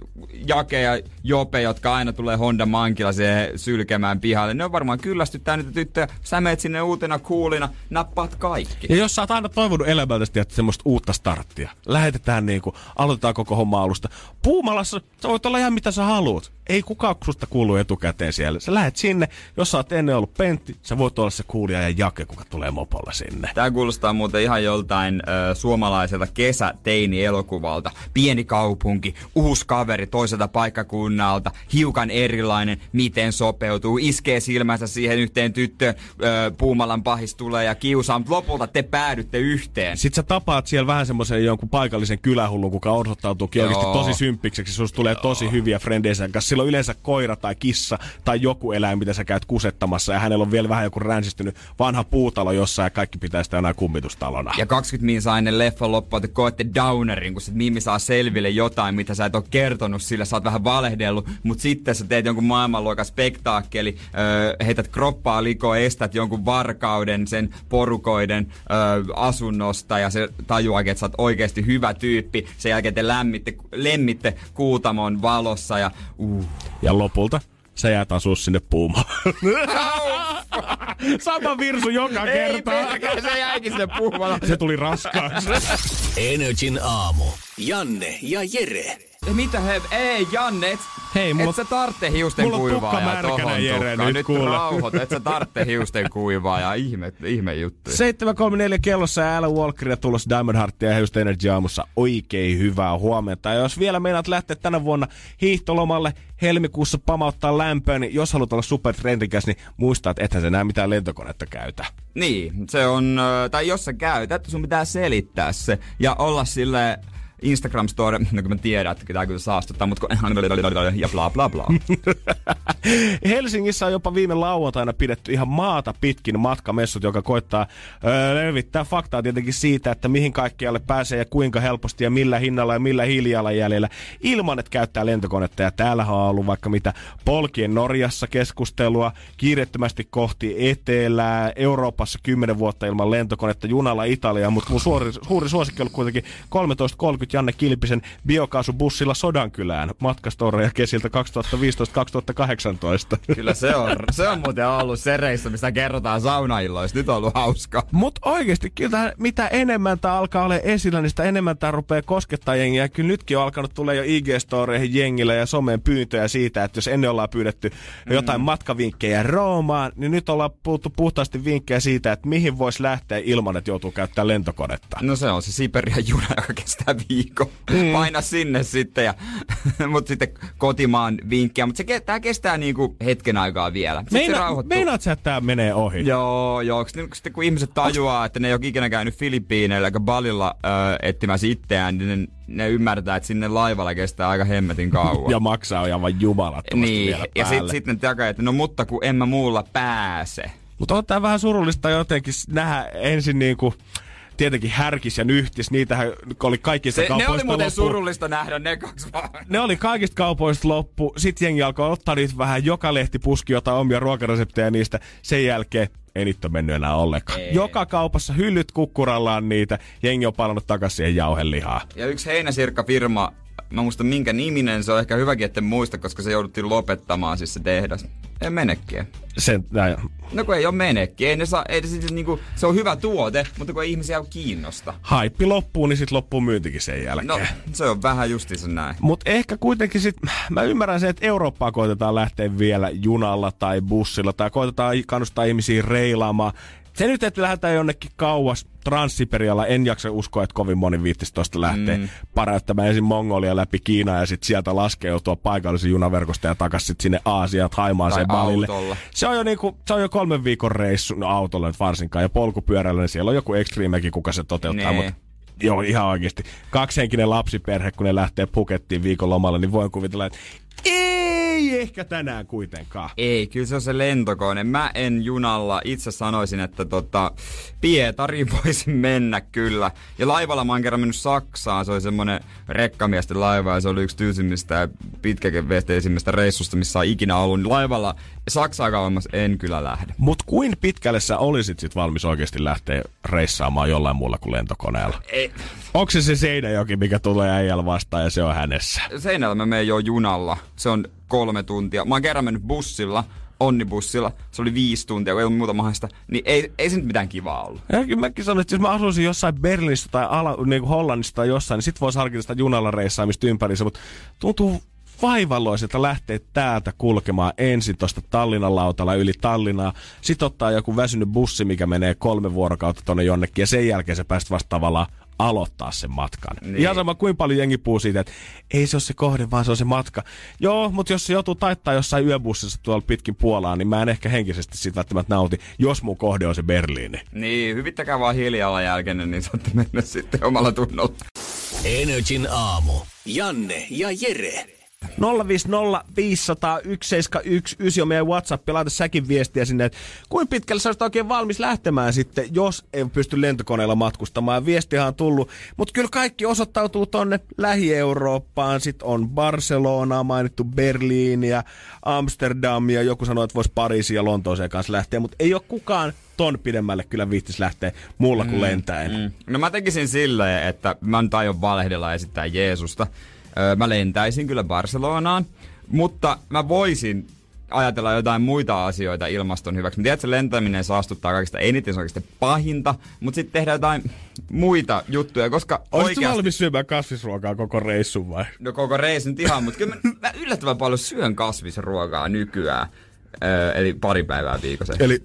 Jake ja Jope, jotka aina tulee Honda Mankilla siihen sylkemään pihalle. Ne on varmaan kyllästyttää niitä tyttöjä. Sä meet sinne uutena kuulina, nappaat kaikki. Ja jos sä oot aina toivonut elämältä että semmoista uutta starttia, lähetetään niinku, aloitetaan koko homma alusta. Puumalassa sä voit olla ihan mitä sä haluat. Ei kukaan susta kuulu etukäteen siellä. Sä lähet sinne, jos sä oot ennen ollut pentti, sä voit olla se kuulija ja jake, kuka tulee mopolla sinne. Tää kuulostaa muuten ihan joltain ö, suomalaiselta kesäteini-elokuvalta. Pieni kaupunki, uusi kaveri toisesta tunteiselta paikkakunnalta, hiukan erilainen, miten sopeutuu, iskee silmänsä siihen yhteen tyttöön, öö, Puumalan pahis tulee ja kiusaa, mutta lopulta te päädytte yhteen. Sitten sä tapaat siellä vähän semmoisen jonkun paikallisen kylähullun, kuka osoittautuukin Joo. oikeasti tosi symppikseksi. Susta tulee tosi hyviä frendeisen kanssa. Sillä on yleensä koira tai kissa tai joku eläin, mitä sä käyt kusettamassa. Ja hänellä on vielä vähän joku ränsistynyt vanha puutalo jossain ja kaikki pitää sitä enää kummitustalona. Ja 20 minsaa ennen leffan loppua te koette downerin, kun se Mimmi saa selville jotain, mitä sä et ole kertonut sillä, sä oot vähän valehdellut, mutta sitten sä teet jonkun maailmanluokan spektaakkeli, öö, heität kroppaa likoon, estät jonkun varkauden sen porukoiden öö, asunnosta ja se tajuaakin, että sä oot oikeasti hyvä tyyppi. Sen jälkeen te lämmitte, lemmitte kuutamon valossa ja uh. Ja lopulta sä jäät asua sinne puumaan. (laughs) Sama virsu joka kerta. se jäikin sinne puhumalla. Se tuli raskaaksi. (laughs) Energin aamu. Janne ja Jere. Mitä he, ei Janne, et, Hei, mulla- et sä tartte hiusten mulla kuivaa ja märkänä, tohon tukkaan. nyt Nyt rauhoit, et sä tartte hiusten kuivaa ja ihme, ihme juttu. 7.34 kellossa ja Alan Walkeria tulossa Diamond Heartia ja Just Energy aamussa. Oikein hyvää huomenta. Ja jos vielä meinaat lähteä tänä vuonna hiihtolomalle helmikuussa pamauttaa lämpöä, niin jos haluat olla supertrendikäs, niin muista, että ethän sä näe mitään lentokonetta käytä. Niin, se on, tai jos sä käytät, sun pitää selittää se ja olla sille Instagram story, no kun mä tiedän, että tämä kyllä saastuttaa, mutta ja bla bla bla. (laughs) Helsingissä on jopa viime lauantaina pidetty ihan maata pitkin matkamessut, joka koittaa öö, levittää faktaa tietenkin siitä, että mihin kaikkialle pääsee ja kuinka helposti ja millä hinnalla ja millä hiilijalanjäljellä ilman, että käyttää lentokonetta. Ja täällähän on ollut vaikka mitä polkien Norjassa keskustelua, kiirettömästi kohti etelää, Euroopassa 10 vuotta ilman lentokonetta, junalla Italia, mutta mun suuri, suuri suosikki on kuitenkin 13.30 Janne Kilpisen biokaasubussilla Sodankylään matkastoreja kesiltä 2015-2018. Kyllä se on, se on muuten ollut se reissu, mistä kerrotaan saunailloista. Nyt on ollut hauska. Mutta oikeasti, kyllä mitä enemmän tämä alkaa olla esillä, niin sitä enemmän tämä rupeaa koskettaa jengiä. Kyllä nytkin on alkanut tulla jo IG-storeihin jengillä ja someen pyyntöjä siitä, että jos ennen ollaan pyydetty mm. jotain matkavinkkejä Roomaan, niin nyt ollaan puhuttu puhtaasti vinkkejä siitä, että mihin voisi lähteä ilman, että joutuu käyttämään lentokonetta. No se on se Siberian juna, joka kestää viikon. Mm. Paina sinne sitten, ja, (laughs) mutta sitten kotimaan vinkkiä. Mutta se, ke- tää kestää niinku hetken aikaa vielä. Sitten se Meina, rauhoittuu. meinaat sä, että tämä menee ohi? Joo, joo. Sitten kun ihmiset tajuaa, että ne ei ole ikinä käynyt Filippiineillä eikä Balilla ö, etsimässä itseään, niin ne, ne ymmärtää, että sinne laivalla kestää aika hemmetin kauan. (laughs) Ja maksaa aivan jumalattomasti niin, vielä ja sitten sit ne takaa, että no mutta kun en mä muulla pääse. Mutta on tää vähän surullista jotenkin nähdä ensin niinku, tietenkin härkis ja nyhtis, niitähän oli kaikista Se, ne kaupoista oli muuten loppu. surullista nähdä ne kaksi vaan. Ne oli kaikista kaupoista loppu. Sitten jengi alkoi ottaa niitä vähän. Joka lehti puski jotain omia ruokareseptejä niistä. Sen jälkeen ei niitä ole mennyt enää ollenkaan. Ei. Joka kaupassa hyllyt kukkurallaan niitä. Jengi on palannut takaisin siihen jauhelihaa. Ja yksi heinäsirkka-firma, mä muistan minkä niminen, se on ehkä hyväkin, että muista, koska se jouduttiin lopettamaan siis se tehdas. Ei menekkiä. Sen, näin. No kun ei ole menekkiä, ei ne saa, ei siis niinku, se on hyvä tuote, mutta kun ei ihmisiä kiinnosta. Haippi loppuu, niin sitten loppuu myyntikin sen jälkeen. No, se on vähän justiinsa näin. Mutta ehkä kuitenkin sit, mä ymmärrän sen, että Eurooppaa koitetaan lähteä vielä junalla tai bussilla tai koitetaan kannustaa ihmisiä reilaamaan. Se nyt, että lähdetään jonnekin kauas Transsiperialla, en jaksa uskoa, että kovin moni viittisi tuosta lähteä mm. paräyttämään ensin Mongolia läpi Kiinaa ja sitten sieltä laskeutua paikallisen junaverkosta ja takaisin sinne Aasiaan, Haimaaseen, Balille. Se on jo niinku, se on jo kolmen viikon reissu, no autolla nyt varsinkaan, ja polkupyörällä, niin siellä on joku extremekin, kuka se toteuttaa, Nee. mutta Joo, ihan oikeasti. Kaksihenkinen lapsiperhe, kun ne lähtee Pukettiin viikonlomalle, niin voin kuvitella, että ehkä tänään kuitenkaan. Ei, kyllä se on se lentokone. Mä en junalla. Itse sanoisin, että tota, Pietari (laughs) voisi mennä kyllä. Ja laivalla mä oon kerran mennyt Saksaan. Se oli semmonen rekkamiesten laiva ja se oli yksi tylsimmistä ja pitkäkeveteisimmistä reissusta, missä on ikinä ollut. Niin laivalla Saksaa kauemmas en kyllä lähde. Mut kuin pitkälle sä olisit sit valmis oikeasti lähteä reissaamaan jollain muulla kuin lentokoneella? Ei. Onko se se Seinäjoki, mikä tulee äijällä vastaan ja se on hänessä? Seinällä mä menen jo junalla. Se on kolme tuntia. Mä oon kerran mennyt bussilla, onnibussilla. Se oli viisi tuntia, kun ei ollut muuta mahdollista. Niin ei, ei se nyt mitään kivaa ollut. Ja kyllä mäkin sanoin, että jos mä asuisin jossain Berliinissä tai ala, niin kuin Hollannissa tai jossain, niin sit voisi harkita sitä junalla reissaamista ympärissä, mutta tuntuu vaivalloiselta lähteä täältä kulkemaan ensin tuosta Tallinnan lautalla yli Tallinnaa, sit ottaa joku väsynyt bussi, mikä menee kolme vuorokautta tonne jonnekin, ja sen jälkeen sä pääst vasta tavallaan aloittaa sen matkan. Niin. Ihan sama kuin paljon jengi puhuu siitä, että ei se ole se kohde, vaan se on se matka. Joo, mutta jos se joutuu taittaa jossain yöbussissa tuolla pitkin Puolaa, niin mä en ehkä henkisesti siitä välttämättä nauti, jos mun kohde on se Berliini. Niin, hyvittäkää vaan hiilijalan jälkeen, niin saatte mennä sitten omalla tunnolla. Energin aamu. Janne ja Jere. 050501719 on meidän WhatsApp. Laita säkin viestiä sinne, että kuinka pitkälle sä olisit oikein valmis lähtemään sitten, jos ei pysty lentokoneella matkustamaan. Viestihän on tullut, mutta kyllä kaikki osoittautuu tonne Lähi-Eurooppaan. Sitten on Barcelona, mainittu Berliiniä, Amsterdamia. Joku sanoi, että voisi Pariisiin ja Lontooseen kanssa lähteä, mutta ei ole kukaan ton pidemmälle kyllä viittis lähteä muulla kuin lentäen. Mm. No mä tekisin silleen, että mä nyt aion valehdella esittää Jeesusta. Öö, mä lentäisin kyllä Barcelonaan, mutta mä voisin ajatella jotain muita asioita ilmaston hyväksi. Mä tiedän, että se lentäminen saastuttaa kaikista eniten, se on oikeasti pahinta, mutta sitten tehdään jotain muita juttuja, koska Olisitko oikeasti... valmis syömään kasvisruokaa koko reissun vai? No koko reissun ihan, mutta kyllä mä, mä yllättävän paljon syön kasvisruokaa nykyään. Öö, eli pari päivää viikossa. Eli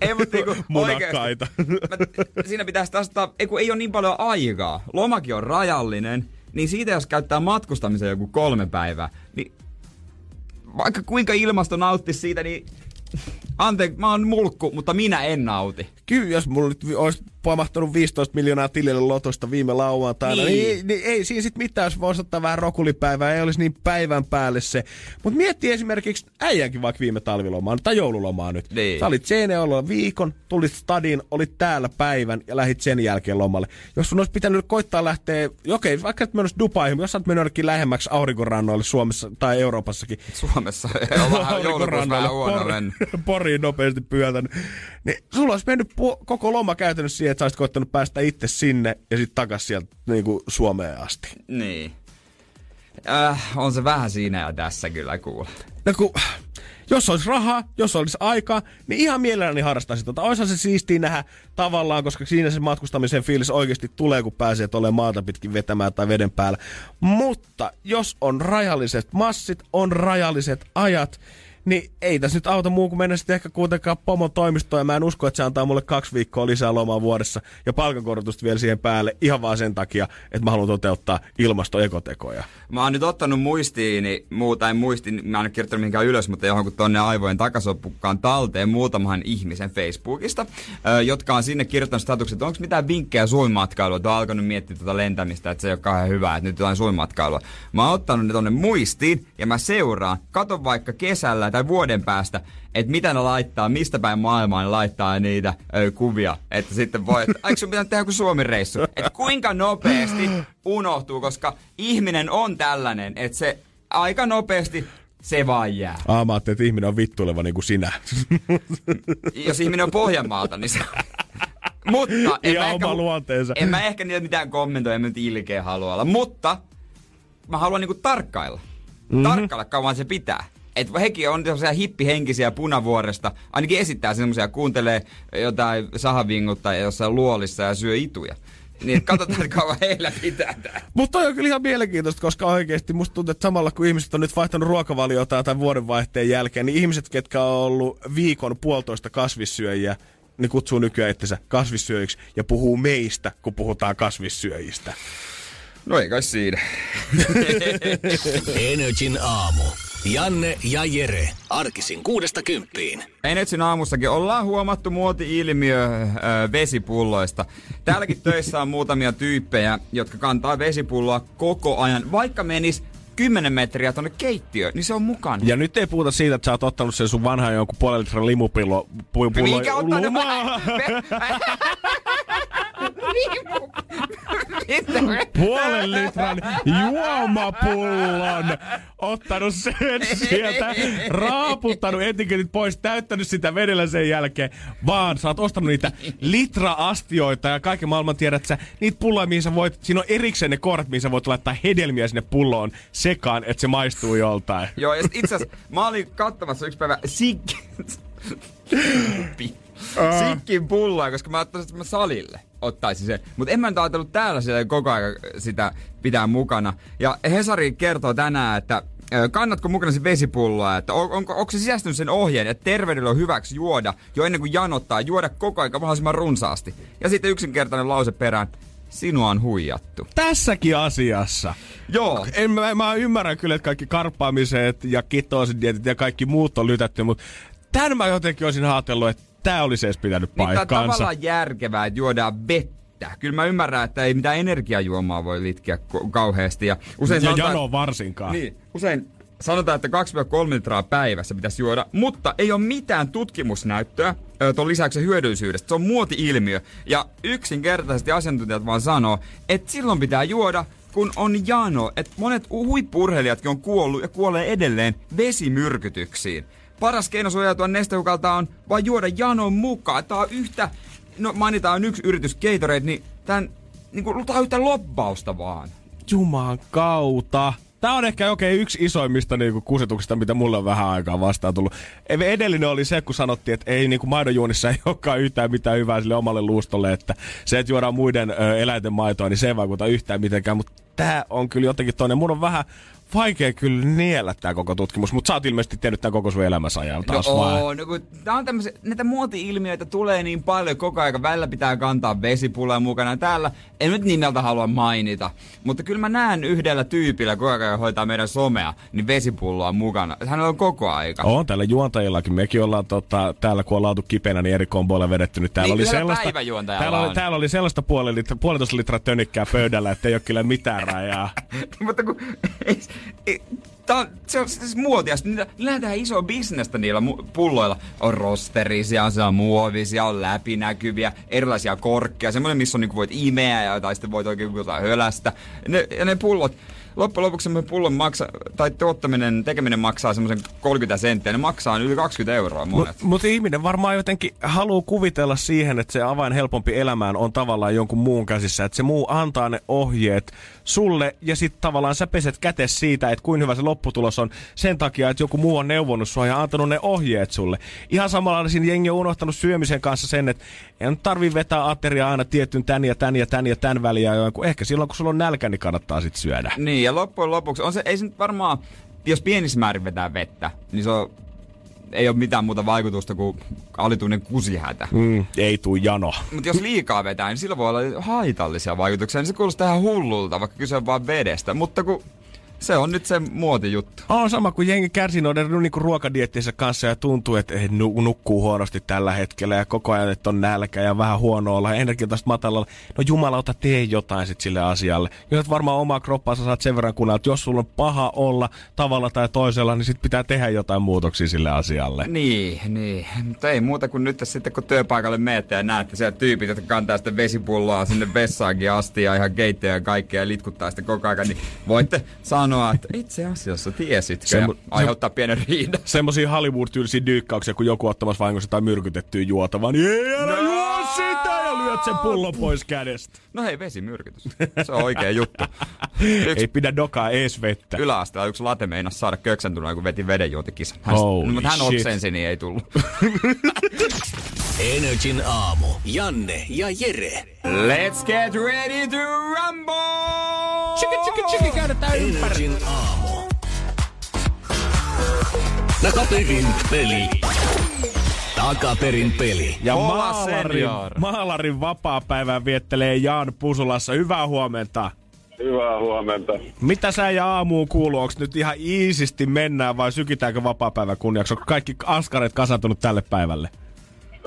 Ei, mutta niinku (laughs) munakkaita. Mä, siinä pitäisi taas, ei, kun ei ole niin paljon aikaa. Lomakin on rajallinen, niin siitä jos käyttää matkustamiseen joku kolme päivää, niin vaikka kuinka ilmasto nauttisi siitä, niin anteeksi, mä oon mulkku, mutta minä en nauti. Kyllä, jos mulla nyt olisi pamahtanut 15 miljoonaa tilille lotosta viime lauantaina, Niin. niin, niin, ei siinä sit mitään, jos voisi ottaa vähän rokulipäivää, ei olisi niin päivän päälle se. Mutta mietti esimerkiksi äijänkin vaikka viime talvilomaan tai joululomaa nyt. Niin. Sä olit Seinäjoella viikon, tulit stadiin, olit täällä päivän ja lähit sen jälkeen lomalle. Jos sun olisi pitänyt koittaa lähteä, okei, vaikka et menossa Dubaihin, jos sä oot mennyt lähemmäksi aurinkorannoille Suomessa tai Euroopassakin, Suomessa (laughs) joulukuussa. Poriin nopeasti pyötänyt. Niin sulla olisi mennyt koko loma käytännössä siihen, että sä olisit koittanut päästä itse sinne ja sitten takas sieltä niin kuin Suomeen asti. Niin. Äh, on se vähän siinä ja tässä kyllä kuule. No kun, jos olisi rahaa, jos olisi aikaa, niin ihan mielelläni harrastaisin tota. Oishan se siistiä nähdä tavallaan, koska siinä se matkustamisen fiilis oikeasti tulee, kun pääsee tuolle maata pitkin vetämään tai veden päällä. Mutta jos on rajalliset massit, on rajalliset ajat, niin ei tässä nyt auta muu kuin mennä sitten ehkä kuitenkaan pomon toimistoon. Ja mä en usko, että se antaa mulle kaksi viikkoa lisää lomaa vuodessa ja palkankorotusta vielä siihen päälle ihan vaan sen takia, että mä haluan toteuttaa ilmastoekotekoja. Mä oon nyt ottanut muistiini, muuta en muistin, mä en kirjoittanut mihinkään ylös, mutta johonkin tonne aivojen takasopukkaan talteen muutaman ihmisen Facebookista, jotka on sinne kirjoittanut statukset, onko mitään vinkkejä suimatkailua, että on alkanut miettiä tuota lentämistä, että se ei ole kauhean hyvä, että nyt jotain suimatkailua. Mä oon ottanut ne tonne muistiin ja mä seuraan, katon vaikka kesällä tai vuoden päästä, että mitä ne laittaa, mistä päin maailmaa ne laittaa niitä ö, kuvia. Että sitten voi, että eikö sun pitänyt tehdä joku Suomi-reissu? Että kuinka nopeasti unohtuu, koska ihminen on tällainen, että se aika nopeasti se vaan jää. Ah, mä että ihminen on vittuileva niin kuin sinä. (laughs) Jos ihminen on Pohjanmaalta, niin se... Mutta en mä, ehkä, luonteensa. en mä ehkä niitä mitään kommentoi, en mä nyt ilkeä halua olla. Mutta mä haluan niinku tarkkailla. Mm-hmm. Tarkkailla kauan se pitää. Et hekin on sellaisia hippihenkisiä punavuoresta, ainakin esittää semmoisia, kuuntelee jotain sahavingutta jossain luolissa ja syö ituja. Niin katsotaan, että kauan heillä pitää tää. Mutta toi on kyllä ihan mielenkiintoista, koska oikeasti musta tuntuu, että samalla kun ihmiset on nyt vaihtanut ruokavaliota tämän vuodenvaihteen jälkeen, niin ihmiset, ketkä on ollut viikon puolitoista kasvissyöjiä, niin kutsuu nykyään itsensä kasvissyöjiksi ja puhuu meistä, kun puhutaan kasvissyöjistä. No ei kai siinä. (laughs) Energin aamu. Janne ja Jere. Arkisin kuudesta kymppiin. Energin aamussakin ollaan huomattu muoti-ilmiö ö, vesipulloista. Täälläkin töissä on muutamia tyyppejä, jotka kantaa vesipulloa koko ajan. Vaikka menis 10 metriä tonne keittiöön, niin se on mukana. Ja nyt ei puhuta siitä, että sä oot ottanut sen sun vanhan jonkun puolen litran limupillo. Pullo, Mikä ottaa ne lumaa. (laughs) Puolen litran juomapullon, ottanut sen (laughs) sieltä, raaputtanut etiketit pois, täyttänyt sitä vedellä sen jälkeen, vaan sä oot ostanut niitä litra-astioita ja kaiken maailman tiedät sä, niitä pulloja, mihin sä voit, siinä on erikseen ne kohdat, mihin sä voit laittaa hedelmiä sinne pulloon sekaan, että se maistuu joltain. Joo, ja itse asiassa mä olin katsomassa yksi päivä Sik... (laughs) Sikkin pulloa, koska mä ottaisin että mä salille ottaisin sen. Mutta en mä nyt ajatellut täällä sitä koko ajan sitä pitää mukana. Ja Hesari kertoo tänään, että kannatko mukanasi vesipulloa, että on, onko, onko se sisästynyt sen ohjeen, että terveydellä on hyväksi juoda jo ennen kuin janottaa, juoda koko ajan mahdollisimman runsaasti. Ja sitten yksinkertainen lause perään, sinua on huijattu. Tässäkin asiassa. Joo. En, mä, mä ymmärrän kyllä, että kaikki karppaamiset ja kitosidietit ja kaikki muut on lytätty, mutta tämän mä jotenkin olisin ajatellut, että tämä olisi edes pitänyt Niin tää on paikkaansa. tavallaan järkevää, että juodaan vettä. Kyllä mä ymmärrän, että ei mitään energiajuomaa voi litkiä kauheasti. Ja usein ja sanotaan, jano varsinkaan. Niin, usein sanotaan, että 2-3 litraa päivässä pitäisi juoda, mutta ei ole mitään tutkimusnäyttöä tuon lisäksi hyödyllisyydestä. Se on muoti-ilmiö. Ja yksinkertaisesti asiantuntijat vaan sanoo, että silloin pitää juoda, kun on jano. Että monet huippurheilijatkin on kuollut ja kuolee edelleen vesimyrkytyksiin. Paras keino suojautua nestehukalta on vaan juoda janon mukaan. Tää on yhtä, no mainitaan yksi yritys Gatorade, niin tän, niin kuin, tää on yhtä lobbausta vaan. Juman kautta. Tämä on ehkä oikein yksi isoimmista niinku kusetuksista, mitä mulle on vähän aikaa vastaan tullut. Edellinen oli se, kun sanottiin, että ei niinku maidonjuonissa (laughs) ei olekaan yhtään mitään hyvää sille omalle luustolle, että se, että juodaan muiden ö, eläinten maitoa, niin se ei vaikuta yhtään mitenkään. Mutta tämä on kyllä jotenkin toinen. Mun on vähän vaikea kyllä niellä tämä koko tutkimus, mutta sä oot ilmeisesti tehnyt tämän koko sun elämässä ajan taas no, vaan. oo, no kun tää on tämmöisiä, näitä muoti-ilmiöitä tulee niin paljon koko ajan, välillä pitää kantaa vesipulloja mukana. Täällä en nyt nimeltä halua mainita, mutta kyllä mä näen yhdellä tyypillä, koko ajan hoitaa meidän somea, niin vesipulloa mukana. Hän on koko aika. On täällä juontajillakin. Mekin ollaan tota, täällä, kun ollaan oltu kipeänä, niin eri komboilla vedetty. Nyt täällä Niin, oli sellaista, täällä oli, täällä oli sellaista puoli litra, puolitoista litraa tönikkää pöydällä, että ei ole kyllä mitään rajaa. (laughs) mutta kun... (laughs) Tää on, se on siis muotia. Niillä, tehdään isoa bisnestä niillä pulloilla. On rosterisia, se on muovisia, on läpinäkyviä, erilaisia korkkeja. Semmoinen, missä on, niin voit imeä ja, tai sitten voit oikein jotain hölästä. Ne, ja ne pullot, loppujen lopuksi semmoinen pullon maksa, tai tuottaminen, tekeminen maksaa semmoisen 30 senttiä. Ne maksaa yli 20 euroa monet. Mutta mut ihminen varmaan jotenkin haluaa kuvitella siihen, että se avain helpompi elämään on tavallaan jonkun muun käsissä. Että se muu antaa ne ohjeet sulle ja sitten tavallaan sä peset kätes siitä, että kuin hyvä se lopputulos on sen takia, että joku muu on neuvonut sua ja antanut ne ohjeet sulle. Ihan samalla siinä jengi on unohtanut syömisen kanssa sen, että ei nyt tarvii vetää ateriaa aina tietyn tän ja tän ja tän ja tän väliä, ehkä silloin kun sulla on nälkä, niin kannattaa sitten syödä. Niin, ja loppujen lopuksi on se, ei se nyt varmaan, jos pienissä määrin vetää vettä, niin se on, ei ole mitään muuta vaikutusta kuin alituinen kusihätä. Mm, ei tuu jano. Mutta jos liikaa vetää, niin sillä voi olla haitallisia vaikutuksia. Niin se kuulostaa ihan hullulta, vaikka kyse on vaan vedestä. Mutta kun se on nyt se muotijuttu. On sama kuin jengi kärsii noiden niinku ruokadiettinsä kanssa ja tuntuu, että he nu- nukkuu huonosti tällä hetkellä ja koko ajan, että on nälkä ja vähän huono olla ja energia taas matalalla. No jumalauta, tee jotain sit sille asialle. Jos et varmaan omaa kroppaansa saat sen verran kuunnella, että jos sulla on paha olla tavalla tai toisella, niin sit pitää tehdä jotain muutoksia sille asialle. Niin, niin. Mutta ei muuta kuin nyt sitten, kun työpaikalle menette ja näette siellä tyypit, jotka kantaa sitten vesipulloa sinne vessaankin asti ja ihan keittejä ja kaikkea ja litkuttaa sitten koko ajan, niin voitte sanoa, että (laughs) itse asiassa tiesitkö ja Semmo- aiheuttaa pienen riidan. (laughs) Semmosia Hollywood-tyylisiä dyykkauksia, kun joku ottamassa vahingossa tai myrkytettyä juotavaa, niin ei älä No. juo sitä ja lyöt sen pullon pois kädestä. No hei, vesimyrkytys. Se on oikea juttu. (laughs) Ei Yksi pidä dokaa ees vettä. yläasteella yksi late meinasi saada köksäntuneen, kun veti vedenjuontikisan. Hän, Holy no, mutta hän shit. oksensi, niin ei tullut. (laughs) Energin aamu. Janne ja Jere. Let's get ready to rumble! Chiki, chiki, chiki, käydetään ympäri. Energin aamu. Takaperin peli. Takaperin peli. Ja Hola, maalarin, senior. maalarin vapaa-päivää viettelee Jaan Pusulassa. Hyvää huomenta. Hyvää huomenta. Mitä sä ja aamuun kuuluu? Onko nyt ihan iisisti mennään vai sykitäänkö vapaa-päivän kunniaksi? Onko kaikki askareet kasantunut tälle päivälle?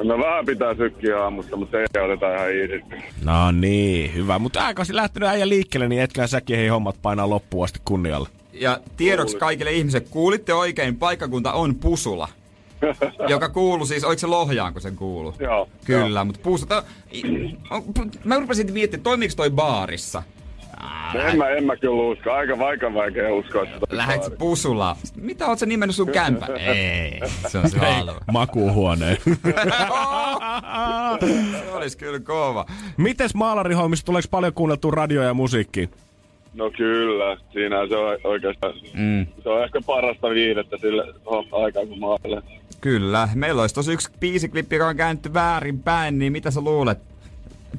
No vähän pitää sykkiä aamusta, mutta se otetaan ihan iisisti. No niin, hyvä. Mutta aikaisin lähtenyt äijä liikkeelle, niin etkään säkin hei hommat painaa loppuun asti kunnialle. Ja tiedoksi kaikille ihmisille, kuulitte oikein, paikkakunta on Pusula. (laughs) joka kuuluu siis, oliko se Lohjaan, kun sen kuuluu? Joo. Kyllä, mutta Pusula... i- on- Mä rupesin miettimään, toimiiko toi baarissa? En mä, en mä kyllä usko. Aika vaikka vaikea uskoa, että toi Lähet baari. Pusulaan? Mitä oot sä nimennyt sun kämpä? (laughs) Ei, se on se halva. Makuuhuoneen. (laughs) Se olisi kyllä kova. Mites maalarihommissa, tuleeko paljon kuunneltua radioa ja musiikkia? No kyllä, siinä se on oikeastaan, Mm. se on ehkä parasta viihdettä sille aikaa, kun ajattelen. Kyllä. Meillä olisi tossa yksi biisiklippi, joka on käännetty väärin päin, niin mitä sä luulet?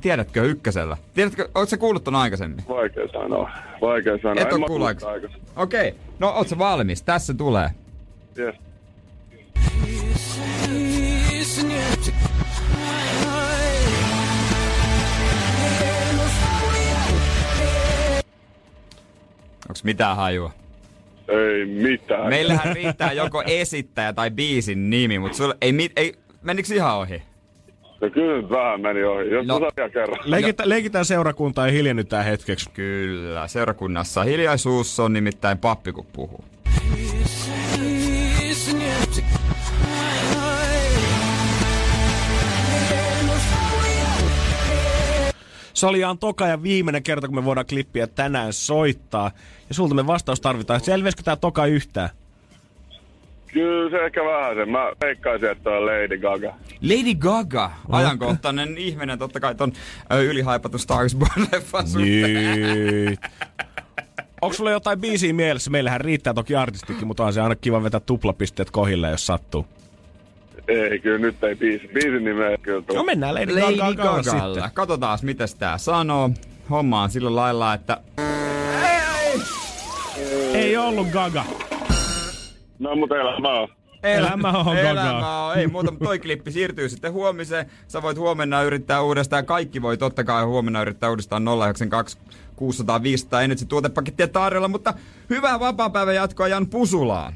Tiedätkö ykkösellä? Tiedätkö, ootko sä kuullut ton aikaisemmin? Vaikea sanoa. Vaikea sanoa. Et En kuullut aikaisemmin. Okei, no oot sä valmis? Tässä tulee. Yes. Onks mitään hajua? Ei mitään. Meillähän riittää joko esittäjä tai biisin nimi, mutta sulla ei, mit, ei menikö ihan ohi? No kyllä nyt vähän meni ohi. Jos No. no. vielä kerran. Leikitään, leikitään seurakuntaa ja hiljennytään hetkeksi. Kyllä, seurakunnassa hiljaisuus on nimittäin pappi, kun puhuu. Se oli ihan toka ja viimeinen kerta, kun me voidaan klippiä tänään soittaa. Ja sulta me vastaus tarvitaan. Selvisikö tää toka yhtään? Kyllä se ehkä vähän sen. Mä veikkaisin, että on Lady Gaga. Lady Gaga, ajankohtainen ihminen, totta kai ton ö, ylihaipatun Stars Born-leffan suhteen. Onko sulla jotain biisiä mielessä? Meillähän riittää toki artistikin, mutta on se aina kiva vetää tuplapisteet kohille, jos sattuu. Ei, kyllä nyt ei biisi. Biisin nimeä ei kyllä No tule. mennään Lady, Lady Gaga Gagalle. sitten. Katsotaan, mitä tää sanoo. Homma on sillä lailla, että Ei ollut Gaga. No, mutta elämä on. Elämä on Gaga. Elämä on. Ei muuta, mutta toi klippi siirtyy sitten huomiseen. Sä voit huomenna yrittää uudestaan. Kaikki voi totta kai huomenna yrittää uudestaan 092 600 500 Energy tuotepakettia tarjolla, mutta hyvää vapaapäivän jatkoa Jan Pusulaan.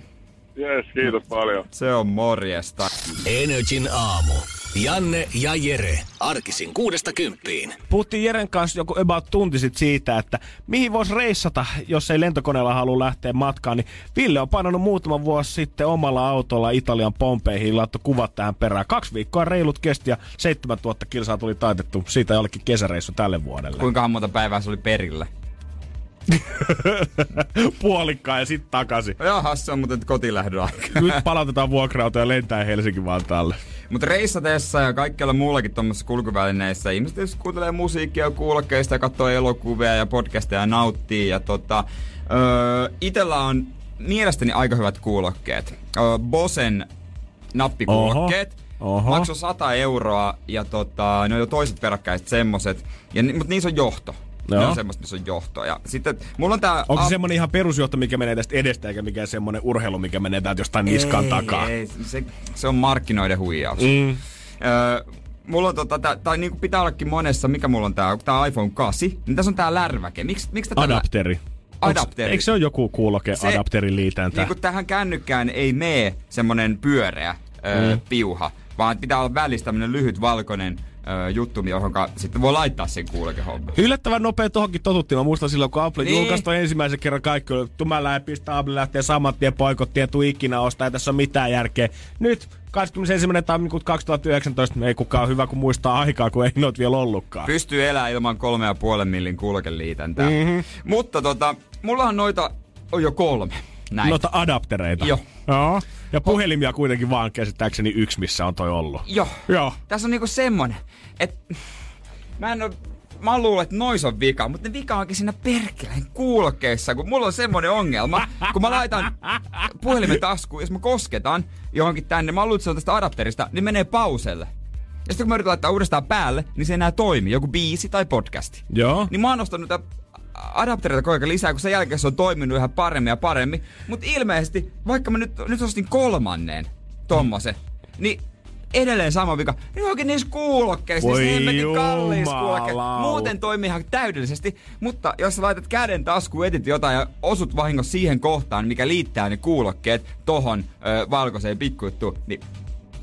Yes, kiitos paljon. Se on morjesta. Energin aamu. Janne ja Jere. Arkisin kuudesta kymppiin. Puhuttiin Jeren kanssa joku about tunti sit siitä, että mihin voisi reissata, jos ei lentokoneella halua lähteä matkaan. Niin Ville on painanut muutama vuosi sitten omalla autolla Italian Pompeihin, laittoi kuvat tähän perään. Kaksi viikkoa reilut kesti ja 7000 kilsaa tuli taitettu siitä jollekin kesäreissu tälle vuodelle. Kuinka monta päivää se oli perillä? (laughs) Puolikkaan ja sitten takaisin. Jaha, se on muuten kotilähdön aika. Nyt palautetaan vuokra ja lentää Helsinki-Vantaalle. Mutta reissatessa ja kaikkialla muullakin tuommoisissa kulkuvälineissä ihmiset tietysti kuuntelee musiikkia kuulokkeista ja katsoo elokuvia ja podcasteja ja nauttii. Ja tota, öö, itellä on mielestäni aika hyvät kuulokkeet. Öö, Bosen nappikuulokkeet. Oho, oho. Maksoi 100 euroa ja tota, ne on jo toiset peräkkäiset semmoset. Ja, mutta niissä on johto. Ne Joo. on semmoista, missä on johto. Ja sitten mulla on tää... Onko se semmonen ihan perusjohto, mikä menee tästä edestä, eikä mikään semmonen urheilu, mikä menee täältä jostain niskan ei, takaa? Ei, se, se on markkinoiden huijaus. Mm. Öö, mulla on tota, tää, tai niinku pitää ollakin monessa, mikä mulla on tää, tää iPhone 8, niin tässä on tää lärväke. Miks, miksi tätä Adapteri. Adapteri. Eikö se ole joku kuuloke Se- adapterin liitäntä? Niinku tähän kännykkään ei mee semmonen pyöreä öö, Mm. piuha, vaan pitää olla välissä tämmönen lyhyt valkoinen öö, juttu, johon sitten voi laittaa sen kuulokehommin. Yllättävän nopea tohonkin totuttiin. Mä muistan silloin, kun Apple Niin. julkaisi toi ensimmäisen kerran kaikki, oli, tumma läpi, Apple lähtee saman tien poikottiin, tuu ikinä ostaa, ei tässä ole mitään järkeä. Nyt 21. tammikuuta 2019, ei kukaan hyvä, kun muistaa aikaa, kun ei noit vielä ollutkaan. Pystyy elämään ilman kolme ja puolen millin kuulokeliitäntää. Mhm. Mm-hmm. Mutta tota, mullahan noita on jo kolme. Näitä. Noita adaptereita. Joo. Joo. Ja puhelimia kuitenkin vaan käsittääkseni yksi, missä on toi ollut. Joo. Joo. Tässä on niinku semmonen, että mä en oo, mä luulen, että nois on vika, mutta ne vika onkin siinä perkeleen kuulokkeissa, kun mulla on semmonen ongelma, kun mä laitan puhelimen taskuun, jos mä kosketan johonkin tänne, mä luulen, että se on tästä adapterista, niin menee pauselle. Ja sitten kun mä yritän laittaa uudestaan päälle, niin se ei enää toimi, joku biisi tai podcasti. Joo. Niin mä oon ostanut adaptereita koko ajan lisää, kun sen jälkeen se on toiminut ihan paremmin ja paremmin. Mutta ilmeisesti, vaikka mä nyt, nyt ostin kolmannen tommosen, niin edelleen sama vika. Niin oikein niissä kuulokkeissa, Voi niissä hemmetin kalliissa kuulokkeissa. Muuten toimii ihan täydellisesti, mutta jos sä laitat käden taskuun, etit jotain ja osut vahingossa siihen kohtaan, mikä liittää ne kuulokkeet tohon ö, valkoiseen pikkujuttuun, niin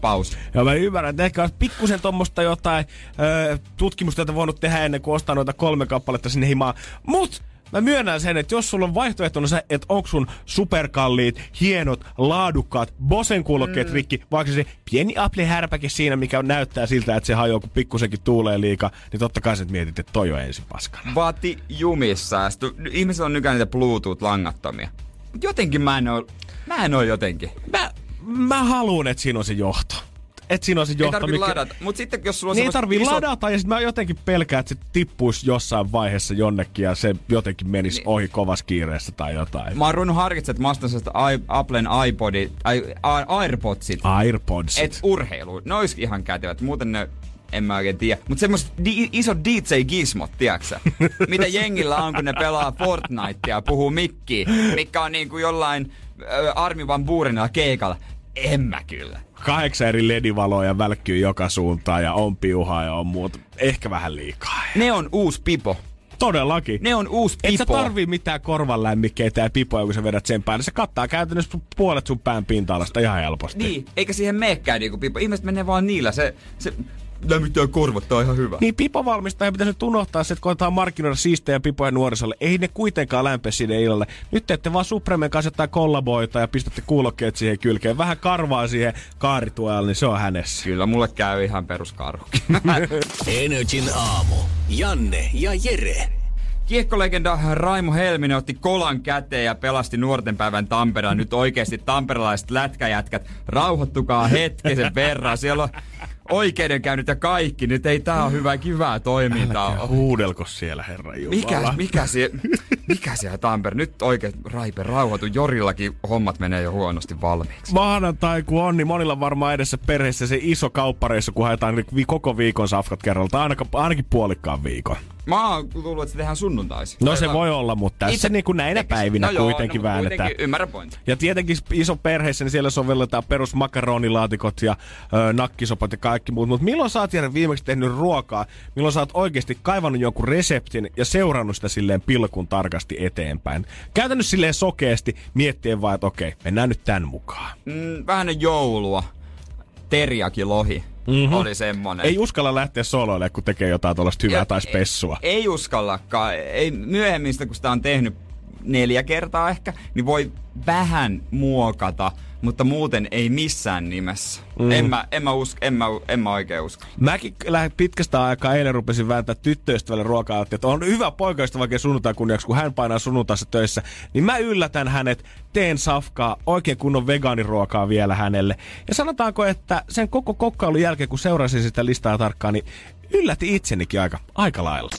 paus. Ja mä ymmärrän, että ehkä olisi pikkusen tuommoista jotain ö, tutkimusta, jota voinut tehdä ennen kuin ostaa noita kolme kappaletta sinne himaan. Mut mä myönnän sen, että jos sulla on vaihtoehtona se, että onko sun superkalliit, hienot, laadukkaat Bosen kuulokkeet mm. rikki, vaikka se pieni Apple-härpäke siinä, mikä näyttää siltä, että se hajoaa, kun pikkusenkin tuulee liikaa, niin totta kai sä nyt mietit, että toi on ensin paskana. Vati jumissa. Ihmisillä on nykyään niitä Bluetooth-langattomia. Mut jotenkin mä en oo, mä en oo jotenkin. Mä, mä haluan, että siinä on se johto. Että siinä on se Ei johto, tarvi ladata. Mut sitten jos sulla on Niin ei tarvii isot- ladata ja sit mä jotenkin pelkään, että se tippuisi jossain vaiheessa jonnekin ja se jotenkin menisi niin. ohi kovassa kiireessä tai jotain. Mä oon ruvennut harkitsemaan, että mä ostan sellaiset i- Applen iPodit, a- Airpodsit. Airpods. Et urheilu. Ne ois ihan kätevät. Muuten ne en mä oikein tiedä. Mutta semmoiset di- isot DJ-gismot, tiedäksä? (laughs) Mitä jengillä on, kun ne pelaa Fortnitea ja puhuu mikkiin, mikä on niinku jollain Armi Van Buurenilla keikalla. En mä kyllä. Kahdeksan eri ledivaloja välkkyy joka suuntaan ja on piuhaa ja on muuta. Ehkä vähän liikaa. Ne on uusi pipo. Todellakin. Ne on uusi Et sä pipo. tarvii mitään korvanlämmikkeitä ja pipoja, kun sä vedät sen päälle. Se kattaa käytännössä puolet sun pään pinta-alasta ihan helposti. Niin, eikä siihen meekään niinku pipo. Ihmiset menee vaan niillä. Se, se lämmittää korvat, tää on ihan hyvä. Niin pipovalmistaja pitäisi nyt unohtaa se, että koetaan markkinoida siistejä pipoja nuorisolle. Ei ne kuitenkaan lämpeä sinne illalle. Nyt teette vaan Supremen kanssa jotain kollaboita ja pistätte kuulokkeet siihen kylkeen. Vähän karvaa siihen kaarituojalle, niin se on hänessä. Kyllä, mulle käy ihan peruskarhukin. (laughs) Energin aamu. Janne ja Jere. Kiekkolegenda Raimo Helminen otti kolan käteen ja pelasti nuorten päivän Tampereella. Nyt oikeasti tamperelaiset lätkäjätkät, rauhoittukaa hetkisen verran. Siellä on oikeudenkäynnit ja kaikki. Nyt ei tää ole hyvää, kivää toimintaa. Älkää huudelko siellä, herra Jumala. Mikä, mikä, sie, mikä siellä Tampere? Nyt oikein Raipe rauhoitu. Jorillakin hommat menee jo huonosti valmiiksi. Maanantai kun on, niin monilla varmaan edessä perheessä se iso kauppareissu, kun haetaan vi- koko viikon safkat kerralla. Tai ainakin, ainakin puolikkaan viikon. Mä oon luullut, että se tehdään sunnuntaisin. No se voi olla, mutta tässä Itse- niin kuin näinä se- päivinä no joo, kuitenkin no, väännetään. Ymmärrän pointin. Ja tietenkin iso perheessä, niin siellä sovelletaan perus makaronilaatikot ja ö, nakkisopat ja kaikki muut. Mutta milloin sä oot Jere, viimeksi tehnyt ruokaa? Milloin sä oot oikeasti kaivannut jonkun reseptin ja seurannut sitä silleen pilkun tarkasti eteenpäin? Käytännössä silleen sokeasti miettien vaan, että okei, mennään nyt tän mukaan. Mm, vähän joulua. Teriaki lohi mm-hmm. oli semmonen. Ei uskalla lähteä soloille, kun tekee jotain tuollaista hyvää Ja- tai spessua. Ei, ei uskallakaan. Ei, myöhemmin sitä, kun sitä on tehnyt neljä kertaa ehkä, niin voi vähän muokata, mutta muuten ei missään nimessä. Mm. En, mä, en, mä usk, en, mä, en mä oikein usko. Mäkin lähden pitkästä aikaa eilen rupesin vääntää tyttöystävälle ruokaa, että on hyvä poikaystävä oikein sunnuntai kunniaksi, kun hän painaa sunnuntaissa töissä, niin mä yllätän hänet, teen safkaa, oikein kunnon vegaaniruokaa vielä hänelle. Ja sanotaanko, että sen koko kokkailun jälkeen, kun seurasin sitä listaa tarkkaan, niin yllätti itsenikin aika, aika lailla.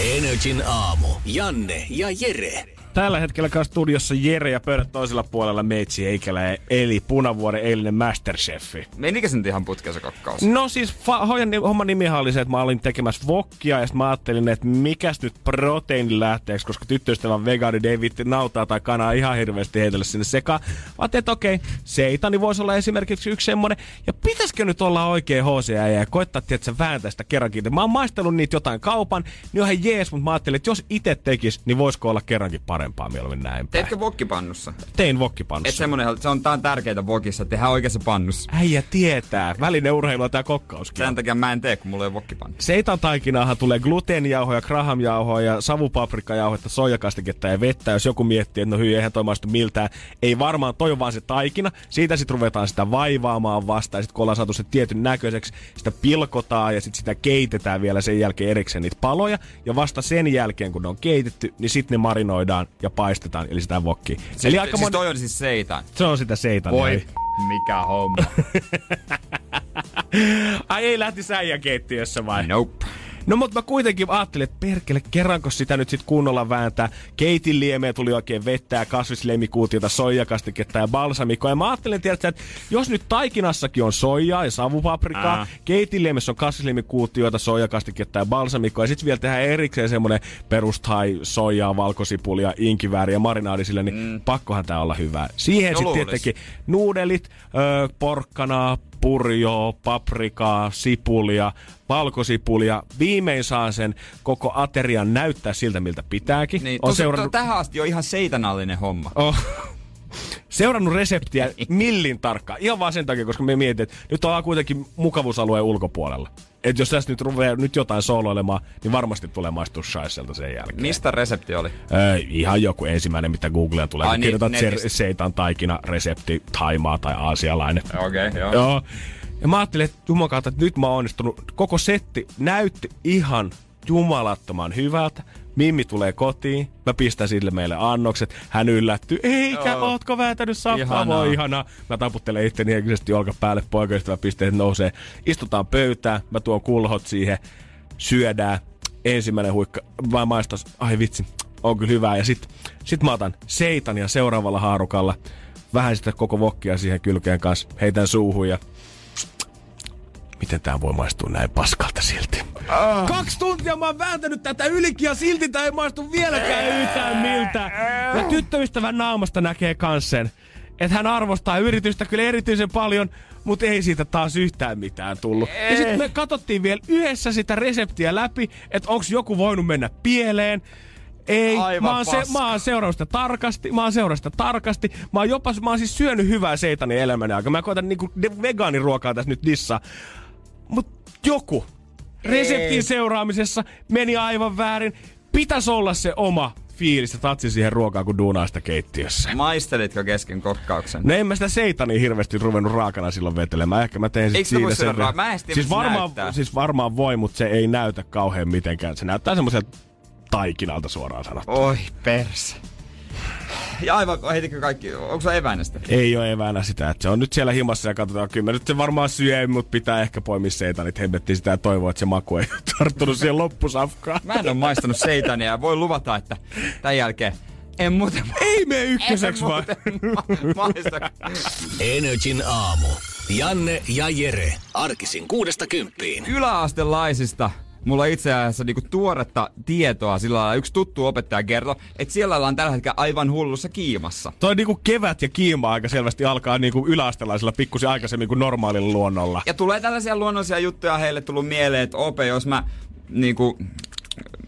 Energin aamu. Janne ja Jere. Tällä hetkellä kanssa studiossa Jere ja pöydät toisella puolella Meitsi Eikelä, eli Punavuoren eilinen Masterchefi. Menikö se nyt ihan putkeen se kokkaus? No siis fa- homman nimihan oli se, että mä olin tekemässä vokkia ja sitten mä ajattelin, että mikäs nyt proteiinin lähteeksi, koska tyttöystävän vegaani ei viitti nautaa tai kanaa ihan hirveästi heitellä sinne sekaan. Mä ajattelin, että okei, seitani voisi olla esimerkiksi yksi semmonen. Ja pitäisikö nyt olla oikein HCA ja koittaa, että vääntää sitä kerrankin. Mä oon maistellut niitä jotain kaupan, niin ihan jees, mutta mä ajattelin, että jos itse tekis, niin voisiko olla kerrankin parempaa mieluummin näin päin. Teetkö vokkipannussa? Tein Et vokkipannussa. semmonen, se on, tää on tärkeää vokissa, että tehdään oikeassa pannussa. Äijä tietää. Välineurheilua tää kokkauskin. Sen takia mä en tee, kun mulla ei vokkipannu. Seitan taikinaahan tulee gluteenijauhoja, grahamjauhoja ja savupaprikajauhoja, soijakastiketta ja vettä. Jos joku miettii, että no hyi, eihän toi maistu miltään. Ei varmaan, toi on vaan se taikina. Siitä sitten ruvetaan sitä vaivaamaan vastaan. Sitten kun ollaan saatu se tietyn näköiseksi, sitä pilkotaan ja sitten sitä keitetään vielä sen jälkeen erikseen niitä paloja. Ja vasta sen jälkeen, kun ne on keitetty, niin sitten ne marinoidaan ja paistetaan, eli sitä vokki. Siis, eli aika siis moni... toi on siis seitan. Se on sitä seitania. Voi, mikä homma. (laughs) Ai ei lähti säijän keittiössä vai? nope. No mutta mä kuitenkin ajattelin, että perkele, kerranko sitä nyt sit kunnolla vääntää. Keitin liemeä tuli oikein vettää, kasvislemikuutiota, soijakastiketta ja balsamikoa. Ja mä ajattelin, tiedätkö, että jos nyt taikinassakin on soijaa ja savupaprikaa, Ää. keitin liemessä on kasvislemikuutiota, soijakastiketta ja balsamikoa. Ja sitten vielä tehdään erikseen semmonen perustai, soijaa, valkosipulia, inkivääriä ja marinaadi sille, niin mm. pakkohan tää olla hyvää. Siihen No sitten tietenkin nuudelit, ö, porkkanaa, purjoa, paprikaa, sipulia, valkosipulia. Viimein saa sen koko aterian näyttää siltä, miltä pitääkin. Niin, on tos, seurannut, to, tähän asti on ihan seitanallinen homma. oh, seurannut reseptiä millin tarkkaan. Ihan vaan sen takia, koska me mietin, että nyt ollaan kuitenkin mukavuusalueen ulkopuolella. Että jos tässä nyt ruveaa nyt jotain soloilemaan, niin varmasti tulee maistua shaiselta sen jälkeen. Mistä resepti oli? Öö, ihan joku ensimmäinen, mitä Googleen tulee. Ai niin, kirjoitat se, seitan taikina, resepti, taimaa tai aasialainen. Okei, okay, joo. Joo. Ja mä ajattelin, että juman kautta, että nyt mä oon onnistunut. Koko setti näytti ihan jumalattoman hyvältä. Mimmi tulee kotiin, mä pistän sille meille annokset. Hän yllättyy, eikä, Joo. ootko vääntänyt Ihanaa. voi ihanaa. Mä taputtelen itteni henkisesti olkapäälle, poikaystävä pisteet nousee. Istutaan pöytään, mä tuon kulhot siihen, syödään. Ensimmäinen huikka, mä maistan, ai vitsi, on kyllä hyvää. Ja sit, sit mä otan seitan ja seuraavalla haarukalla vähän sitä koko vokkia siihen kylkeen kanssa, heitän suuhun ja miten tää voi maistua näin paskalta silti. Ah. Kaksi tuntia mä oon vääntänyt tätä ylikin ja silti tää ei maistu vieläkään yhtään miltä. Ja tyttöystävän naamasta näkee kans sen, että hän arvostaa yritystä kyllä erityisen paljon, mutta ei siitä taas yhtään mitään tullut. Ja sitten me katsottiin vielä yhdessä sitä reseptiä läpi, että onko joku voinut mennä pieleen. Ei, Aivan mä oon, se, mä oon seurausta tarkasti, mä oon seurausta tarkasti. Mä oon jopa, mä oon siis syönyt hyvää seitanin elämäni aika. Mä koitan niinku vegaaniruokaa tässä nyt dissaa. Mut joku reseptin seuraamisessa meni aivan väärin. Pitäisi olla se oma fiilis ja tatsi siihen ruokaan, kun duunaa sitä keittiössä. Maistelitko kesken kokkauksen? No en mä sitä seitania hirveästi ruvennut raakana silloin vetelemään. Ehkä mä tein sit Eikö siinä sen ra- Mä en tiedä, siis varmaan, näyttää. siis varmaan voi, mutta se ei näytä kauhean mitenkään. Se näyttää semmoiselta taikinalta suoraan sanottuna. Oi perse. Ja aivan, heitikö kaikki, onko se eväänä sitä? Ei ole eväänä sitä, että se on nyt siellä himassa ja katsotaan, kyllä mä nyt se varmaan syö, mutta pitää ehkä poimia seitanit. Hemmettiin sitä ja toivoa, että se maku ei ole tarttunut siihen loppusafkaan. Mä en ole maistanut seitania ja voin luvata, että tämän jälkeen en muuten, Ei me en ykköseksi vaan. ma- maista. Energin aamu. Janne ja Jere. Arkisin kuudesta kymppiin. Yläastelaisista mulla on itse asiassa niinku tuoretta tietoa sillä lailla. Yksi tuttu opettaja kertoi, että siellä ollaan tällä hetkellä aivan hullussa kiimassa. Toi niinku kevät ja kiima aika selvästi alkaa niinku yläastelaisilla pikkusen aikaisemmin kuin normaalilla luonnolla. Ja tulee tällaisia luonnollisia juttuja heille tullut mieleen, että Ope, jos mä niinku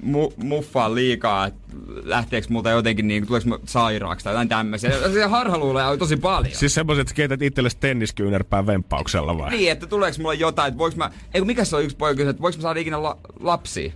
mu, muffaan liikaa, että lähteekö multa jotenkin niin, tuleeko mä sairaaksi tai jotain tämmöisiä. Se harhaluuloja on tosi paljon. Siis semmoiset, että keität itsellesi tenniskyynärpään vempauksella vai? Niin, että tuleeko mulle jotain, että voiko mä, ei mikä se on yksi poika että voiko mä saada ikinä la, lapsia?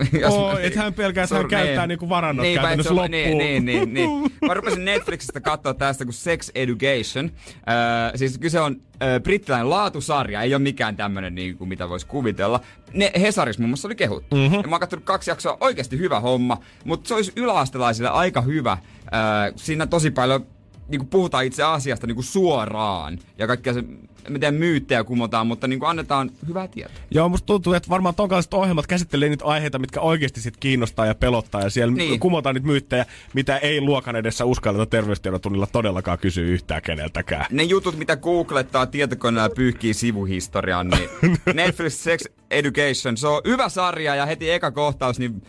(laughs) Oo, et hän pelkää, että hän käyttää niinku varannot Niinpä, et käytännössä Niin, loppuun. niin, niin, niin. (laughs) Mä rupesin Netflixistä katsoa tästä kuin Sex Education. Öö, siis kyse on öö, brittiläinen laatusarja, ei ole mikään tämmönen niin kuin mitä voisi kuvitella. Ne Hesaris muun muassa oli kehuttu. Mhm. Mm-hmm. Ja mä oon katsonut kaksi jaksoa, oikeasti hyvä homma, mutta se olisi yläastelaisille aika hyvä. Öö, siinä tosi paljon niin kuin puhutaan itse asiasta niin kuin suoraan. Ja kaikkea se, miten myyttejä kumotaan, mutta niin kuin annetaan hyvää tietoa. Joo, musta tuntuu, että varmaan tonkaiset ohjelmat käsittelee niitä aiheita, mitkä oikeasti sit kiinnostaa ja pelottaa. Ja siellä Niin. kumotaan niitä myyttejä, mitä ei luokan edessä uskalleta terveystiedotunnilla todellakaan kysyä yhtään keneltäkään. ne jutut, mitä googlettaa tietokoneella pyyhkii sivuhistoriaan, niin (laughs) Netflix Sex Education, se on hyvä sarja ja heti eka kohtaus, niin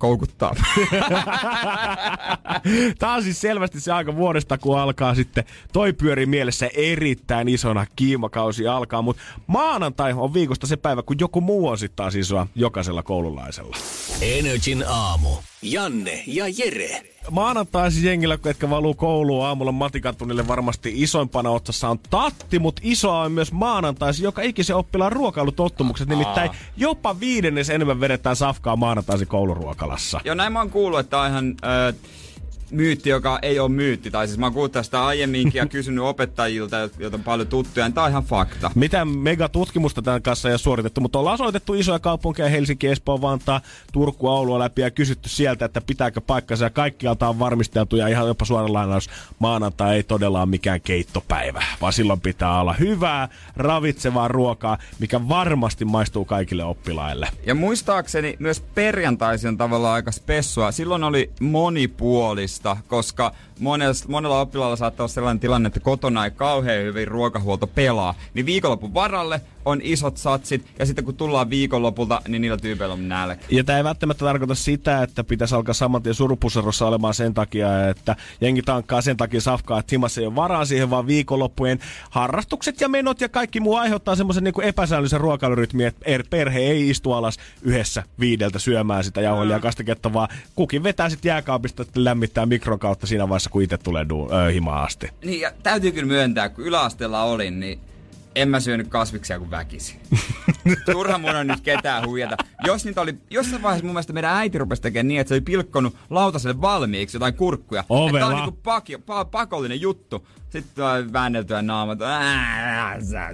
koukuttaa. (laughs) Tää on siis selvästi se aika vuodesta, kun alkaa sitten. Toi pyörii mielessä erittäin isona kiimakausi alkaa, mutta maanantai on viikosta se päivä, kun joku muu on sitten taas isoa jokaisella koululaisella. Energin aamu. Janne ja Jere. Maanantaisin jengillä, jotka valuu kouluun aamulla matikatunnille varmasti isoimpana otsassa on tatti, mutta isoa on myös maanantaisin joka ikisen oppilaan ruokailutottumukset. Nimittäin jopa viidennes enemmän vedetään safkaa maanantaisin kouluruokalassa. Joo, näin mä oon kuullut, että on ihan ö, myytti, joka ei ole myytti. Tai siis mä oon tästä aiemminkin ja kysynyt opettajilta, joita on paljon tuttuja, niin tää on ihan fakta. Mitään megatutkimusta tämän kanssa ei ole suoritettu, mutta ollaan osoitettu isoja kaupunkeja, Helsinki, Espoo, Vantaa, Turku, Oulua läpi ja kysytty sieltä, että pitääkö paikkansa ja kaikkialta on varmisteltu ja ihan jopa suora lainaus, maanantai ei todella ole mikään keittopäivä, vaan silloin pitää olla hyvää, ravitsevaa ruokaa, mikä varmasti maistuu kaikille oppilaille. Ja muistaakseni myös perjantaisin on tavallaan aika spessua. Silloin oli monipuolista, koska monella, monella oppilaalla saattaa olla sellainen tilanne, että kotona ei kauhean hyvin ruokahuolto pelaa. Niin viikonlopun varalle on isot satsit, ja sitten kun tullaan viikonlopulta, niin niillä tyypeillä on nälkä. Ja tämä ei välttämättä tarkoita sitä, että pitäisi alkaa saman tien surupusserossa olemaan sen takia, että jengi tankkaa sen takia safkaa, että himassa ei ole varaa siihen, vaan viikonloppujen harrastukset ja menot ja kaikki muu aiheuttaa semmoisen niin epäsäännöllisen ruokailurytmin, että er- perhe ei istu alas yhdessä viideltä syömään sitä jauhelia ja kastiketta, vaan kukin vetää sitten jääkaapista että lämmittää mikron kautta siinä vaiheessa, kun itse tulee du- ö, himaan asti. Niin, ja täytyy kyllä myöntää, kun yläasteella olin, niin en mä syönyt kasviksia kuin väkisin. (laughs) Turha mun on nyt ketään huijata. Jos niitä oli, jossain vaiheessa mun mielestä meidän äiti rupesi tekemään niin, että se oli pilkkonut lautaselle valmiiksi jotain kurkkuja. Ovela. tää on niinku paki, pa, pakollinen juttu. Sitten tulee väänneltyä naamat.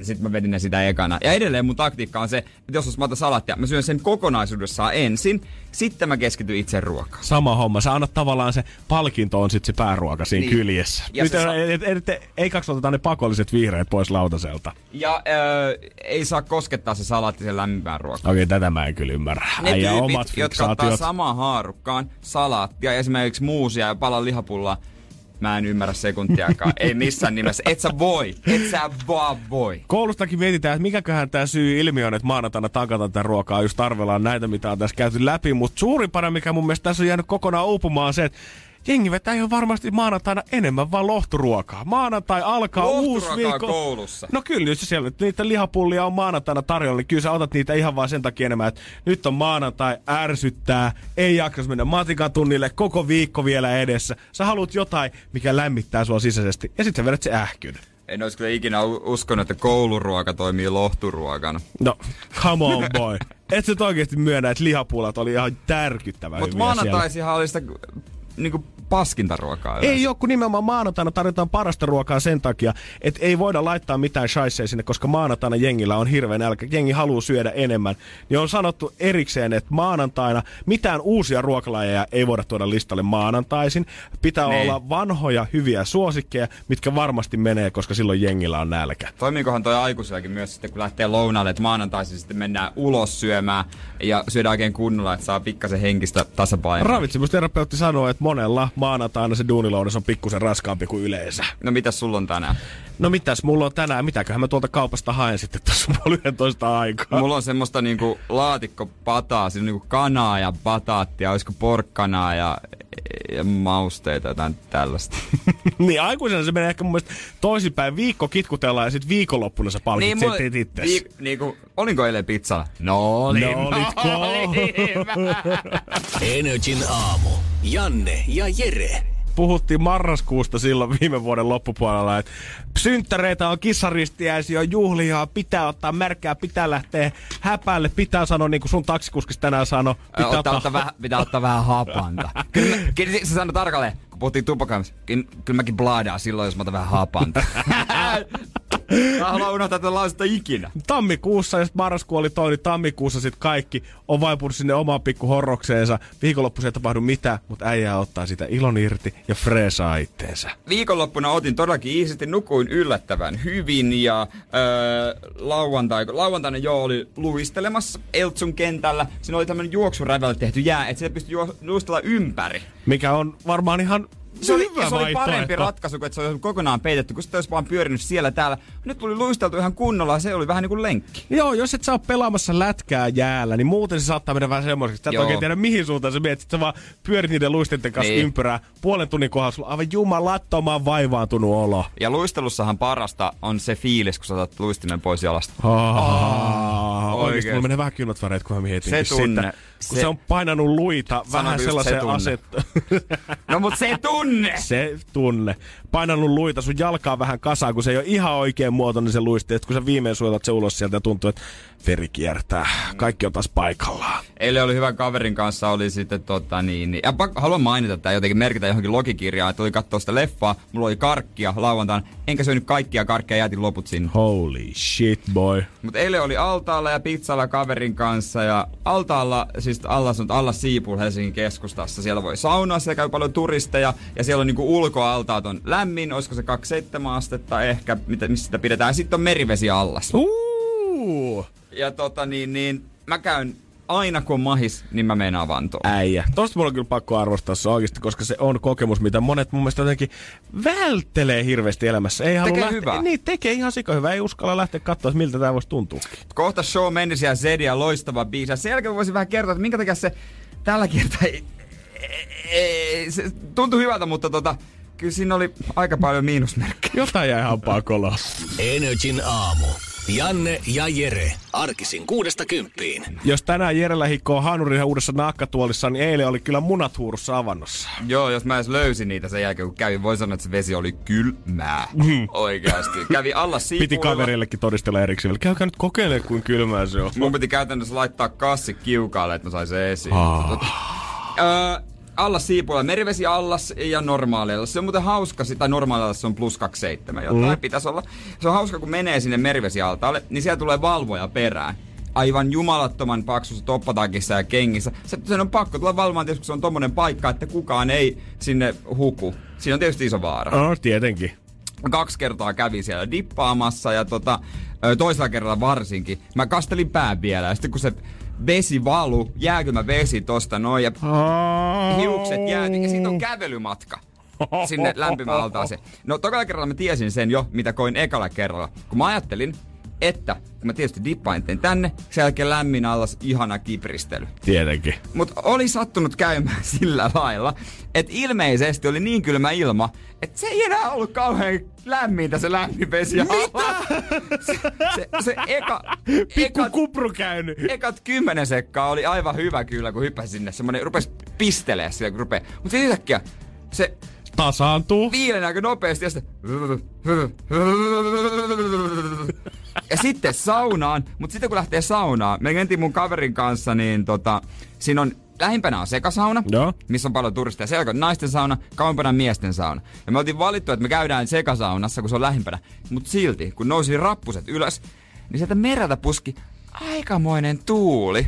Sitten mä vedin ne sitä ekana. Ja edelleen mun taktiikka on se, että jos mä otan salattia, mä syön sen kokonaisuudessaan ensin. Sitten mä keskityn itse ruokaan. Sama homma. Sä annat tavallaan se palkinto on sitten se pääruoka siinä Niin. kyljessä. Ja Nyt se sa- et, et, et, ei kaksi oteta ne pakolliset vihreät pois lautaselta. Ja öö, ei saa koskettaa se salaatti sen lämpimpään ruokaan. Okei, tätä mä en kyllä ymmärrä. Ne Äijä tyypit, omat jotka ottaa samaan haarukkaan salaattia, esimerkiksi muusia ja palan lihapullaa, Mä en ymmärrä sekuntiakaan. Ei missään nimessä. Et sä voi. Et sä vaan voi. Koulustakin mietitään, että mikäköhän tämä syy ilmi on, että maanantaina tankataan tätä ruokaa, just arvellaan näitä, mitä on tässä käyty läpi. Mutta suurimpana, mikä mun mielestä tässä on jäänyt kokonaan uupumaan, on se, että jengi vetää ihan varmasti maanantaina enemmän vaan lohturuokaa. Maanantai alkaa uusi viikko. koulussa. No kyllä, jos siellä niitä lihapullia on maanantaina tarjolla, niin kyllä sä otat niitä ihan vaan sen takia enemmän, että nyt on maanantai, ärsyttää, ei jaksa mennä matikan tunnille, koko viikko vielä edessä. Sä haluat jotain, mikä lämmittää sua sisäisesti, ja sitten sä vedät se ähkyn. En olisi kyllä ikinä uskonut, että kouluruoka toimii lohturuokana. No, come on boy. Et sä nyt oikeesti myönnä, että lihapulat oli ihan tärkyttävä Mutta maanantaisihan oli sitä niinku paskinta ruokaa. Ei ole, kun nimenomaan maanantaina tarjotaan parasta ruokaa sen takia, että ei voida laittaa mitään shaisseja sinne, koska maanantaina jengillä on hirveän nälkä. Jengi haluaa syödä enemmän. Niin on sanottu erikseen, että maanantaina mitään uusia ruokalajeja ei voida tuoda listalle maanantaisin. Pitää Niin. olla vanhoja, hyviä suosikkeja, mitkä varmasti menee, koska silloin jengillä on nälkä. Toimiikohan toi aikuisillakin myös sitten, kun lähtee lounaalle, että maanantaisin sitten mennään ulos syömään ja syödään oikein kunnolla, että saa pikkasen henkistä tasapainoa. Ravitsemusterapeutti sanoo, että monella maanantaina se duunilounas on pikkusen raskaampi kuin yleensä. No mitäs sulla on tänään? No mitäs mulla on tänään, mitäköhän mä tuolta kaupasta haen sitten tuossa puoli 11 aikaa. Mulla on semmoista niinku laatikkopataa, siinä on niinku kanaa ja bataattia, olisiko porkkanaa ja, ja mausteita jotain tällaista. (laughs) niin aikuisena se menee ehkä mun mielestä toisinpäin. Viikko kitkutellaan ja sitten viikonloppuna sä palkit niin, mulla- sen itse. viik- niinku, olinko eilen pizzalla? No olin. No olitko? (laughs) Energin aamu. Janne ja Jere. Puhuttiin marraskuusta silloin viime vuoden loppupuolella, että synttäreitä on kissaristiäisiä, on juhlia, pitää ottaa märkää, pitää lähteä häpäälle, pitää sanoa niin kuin sun taksikuskis tänään sanoi. Pitää Ottaa, ottaa, vähän, pitää ottaa vähän hapanta. (laughs) Kyllä, kyllä se sanoi tarkalleen, kun puhuttiin tupakamista. Kyllä, kyllä mäkin blaadaan silloin, jos mä otan vähän hapanta. (laughs) mä haluan unohtaa tätä lausetta ikinä. tammikuussa, ja sitten marraskuu oli toi, niin tammikuussa sitten kaikki on vaipunut sinne omaan pikku horrokseensa. Viikonloppuisin ei tapahdu mitään, mutta äijä ottaa sitä ilon irti ja freesaa itteensä. Viikonloppuna otin todellakin iisisti, nukuin yllättävän hyvin ja öö, lauantai, lauantaina jo oli luistelemassa Eltsun kentällä. Siinä oli tämmönen juoksurävällä tehty jää, että sitä pystyi juo- luistella ympäri. Mikä on varmaan ihan Se oli, hyvä se oli parempi ratkaisu, kuin että se olisi kokonaan peitetty, kun sitten olisi vaan pyörinyt siellä täällä. Nyt tuli luisteltu ihan kunnolla ja se oli vähän niin kuin lenkki. Joo, jos et ole pelaamassa lätkää jäällä, niin muuten se saattaa mennä vähän semmoiseksi, että sä et Joo. oikein tiedä mihin suuntaan sä menet. Sit sä vaan pyörit niiden luistenten kanssa Niin. ympyrää. Puolen tunnin kohdalla sulla aivan jumalattoman vaivaantunut olo. Ja luistelussahan parasta on se fiilis, kun sä otat luistimen pois jalasta. Oh, oikeesti, oikeesti. mulla menee vähän kylmät väreet, kun mä mietin Se tunne, sitä. Kun se, se- on painanut luita vähän just se sellaiseen asettoon. (laughs) No mut se tunne! Se tunne. Painanut luita sun jalkaa vähän kasaan, kun se ei ole ihan oikein muotoinen se luisti. Et kun sä viimein suotat se ulos sieltä ja tuntuu, että veri kiertää. Kaikki on taas paikallaan. Eilen oli hyvän kaverin kanssa, oli sitten tota niin, niin ja pakko, haluan mainita tämä jotenkin merkitä johonkin logikirjaan, että tuli katsoa sitä leffaa, mulla oli karkkia lauantaina, enkä syönyt kaikkia karkkia, jätin loput sinne. Holy shit, boy. Mutta eilen oli altaalla ja pizzalla kaverin kanssa ja altaalla, siis Allas on Allas Siipul Helsingin keskustassa. Siellä voi saunaa, siellä käy paljon turisteja ja siellä on niinku ulkoaltaat on lämmin, olisiko se 27 astetta ehkä, mitä, missä sitä pidetään. Sitten on merivesi allas. Uh, Ja tota niin, niin mä käyn aina kun on mahis, niin mä menen avantoon. äijä. Tosta mulla on kyllä pakko arvostaa se oikeasti, koska se on kokemus, mitä monet mun mielestä jotenkin välttelee hirveästi elämässä. Ei halua Tekee lähteä, hyvää. Niin, tekee ihan sika hyvää. Ei uskalla lähteä katsoa, miltä tämä voisi tuntua. Kohta show Mendes ja Zedia loistava biisi. Ja Sen jälkeen voisin vähän kertoa, että minkä takia se tällä kertaa ei, ei, se tuntui hyvältä, mutta tota, kyllä siinä oli aika paljon miinusmerkkejä. Jotain jäi hampaa koloa. Energin aamu. Janne ja Jere. Arkisin kuudesta kymppiin. Jos tänään Jerellä hikkoo Hanurin uudessa naakkatuolissa, niin eilen oli kyllä munat huurussa avannossa. Joo, jos mä edes löysin niitä sen jälkeen, kun kävin, voi sanoa, että se vesi oli kylmää. Oikeasti. Kävi alla Hmm. Piti siipuilla. kaverillekin todistella erikseen. Käykää nyt kokeilemaan, kuin kylmää se on. Mun piti käytännössä laittaa kassi kiukaalle, että mä sain se esiin. Ah. Öö, allas siipuilla, merivesi allas ja normaali allas. Se on muuten hauska, tai normaali allas se on plus 27 jotain mm. pitäisi olla. Se on hauska, kun menee sinne merivesialtaalle, niin siellä tulee valvoja perään. Aivan jumalattoman paksussa toppatakissa ja kengissä. Se, sen on pakko tulla valvomaan, tietysti kun se on tommonen paikka, että kukaan ei sinne huku. Siinä on tietysti iso vaara No, tietenkin. kaksi kertaa kävin siellä dippaamassa ja tota, toisella kerralla varsinkin. Mä kastelin pää vielä ja sitten kun se vesi valu, jääkymä vesi tosta noin ja hiukset jääti ja siitä on kävelymatka. sinne lämpimään altaaseen. No tokalla kerralla mä tiesin sen jo, mitä koin ekalla kerralla. Kun mä ajattelin, että kun mä tietysti dippain tein tänne, sen jälkeen lämmin allas ihana kipristely. Tietenkin. Mutta oli sattunut käymään (laughs) sillä lailla, että ilmeisesti oli niin kylmä ilma, että se ei enää ollut kauhean lämmintä se lämmin vesi alla. (laughs) Se, se, se eka, Pikku ekat, kupru käynyt. ekat kymmenen sekkaa oli aivan hyvä kyllä, kun hyppäsi sinne. Semmonen rupes pistelee sillä, kun rupee. Mutta sitten yhtäkkiä se Tasaantuu. viilen aika nopeasti ja sitten... Ja sitten saunaan, mutta sitten kun lähtee saunaan, me mentiin mun kaverin kanssa, niin tota, siinä on lähimpänä on sekasauna, Joo. missä on paljon turisteja. Siellä on naisten sauna, kauempana miesten sauna. Ja me oltiin valittu, että me käydään sekasaunassa, kun se on lähimpänä. Mutta silti, kun nousi rappuset ylös, niin sieltä mereltä puski aikamoinen tuuli.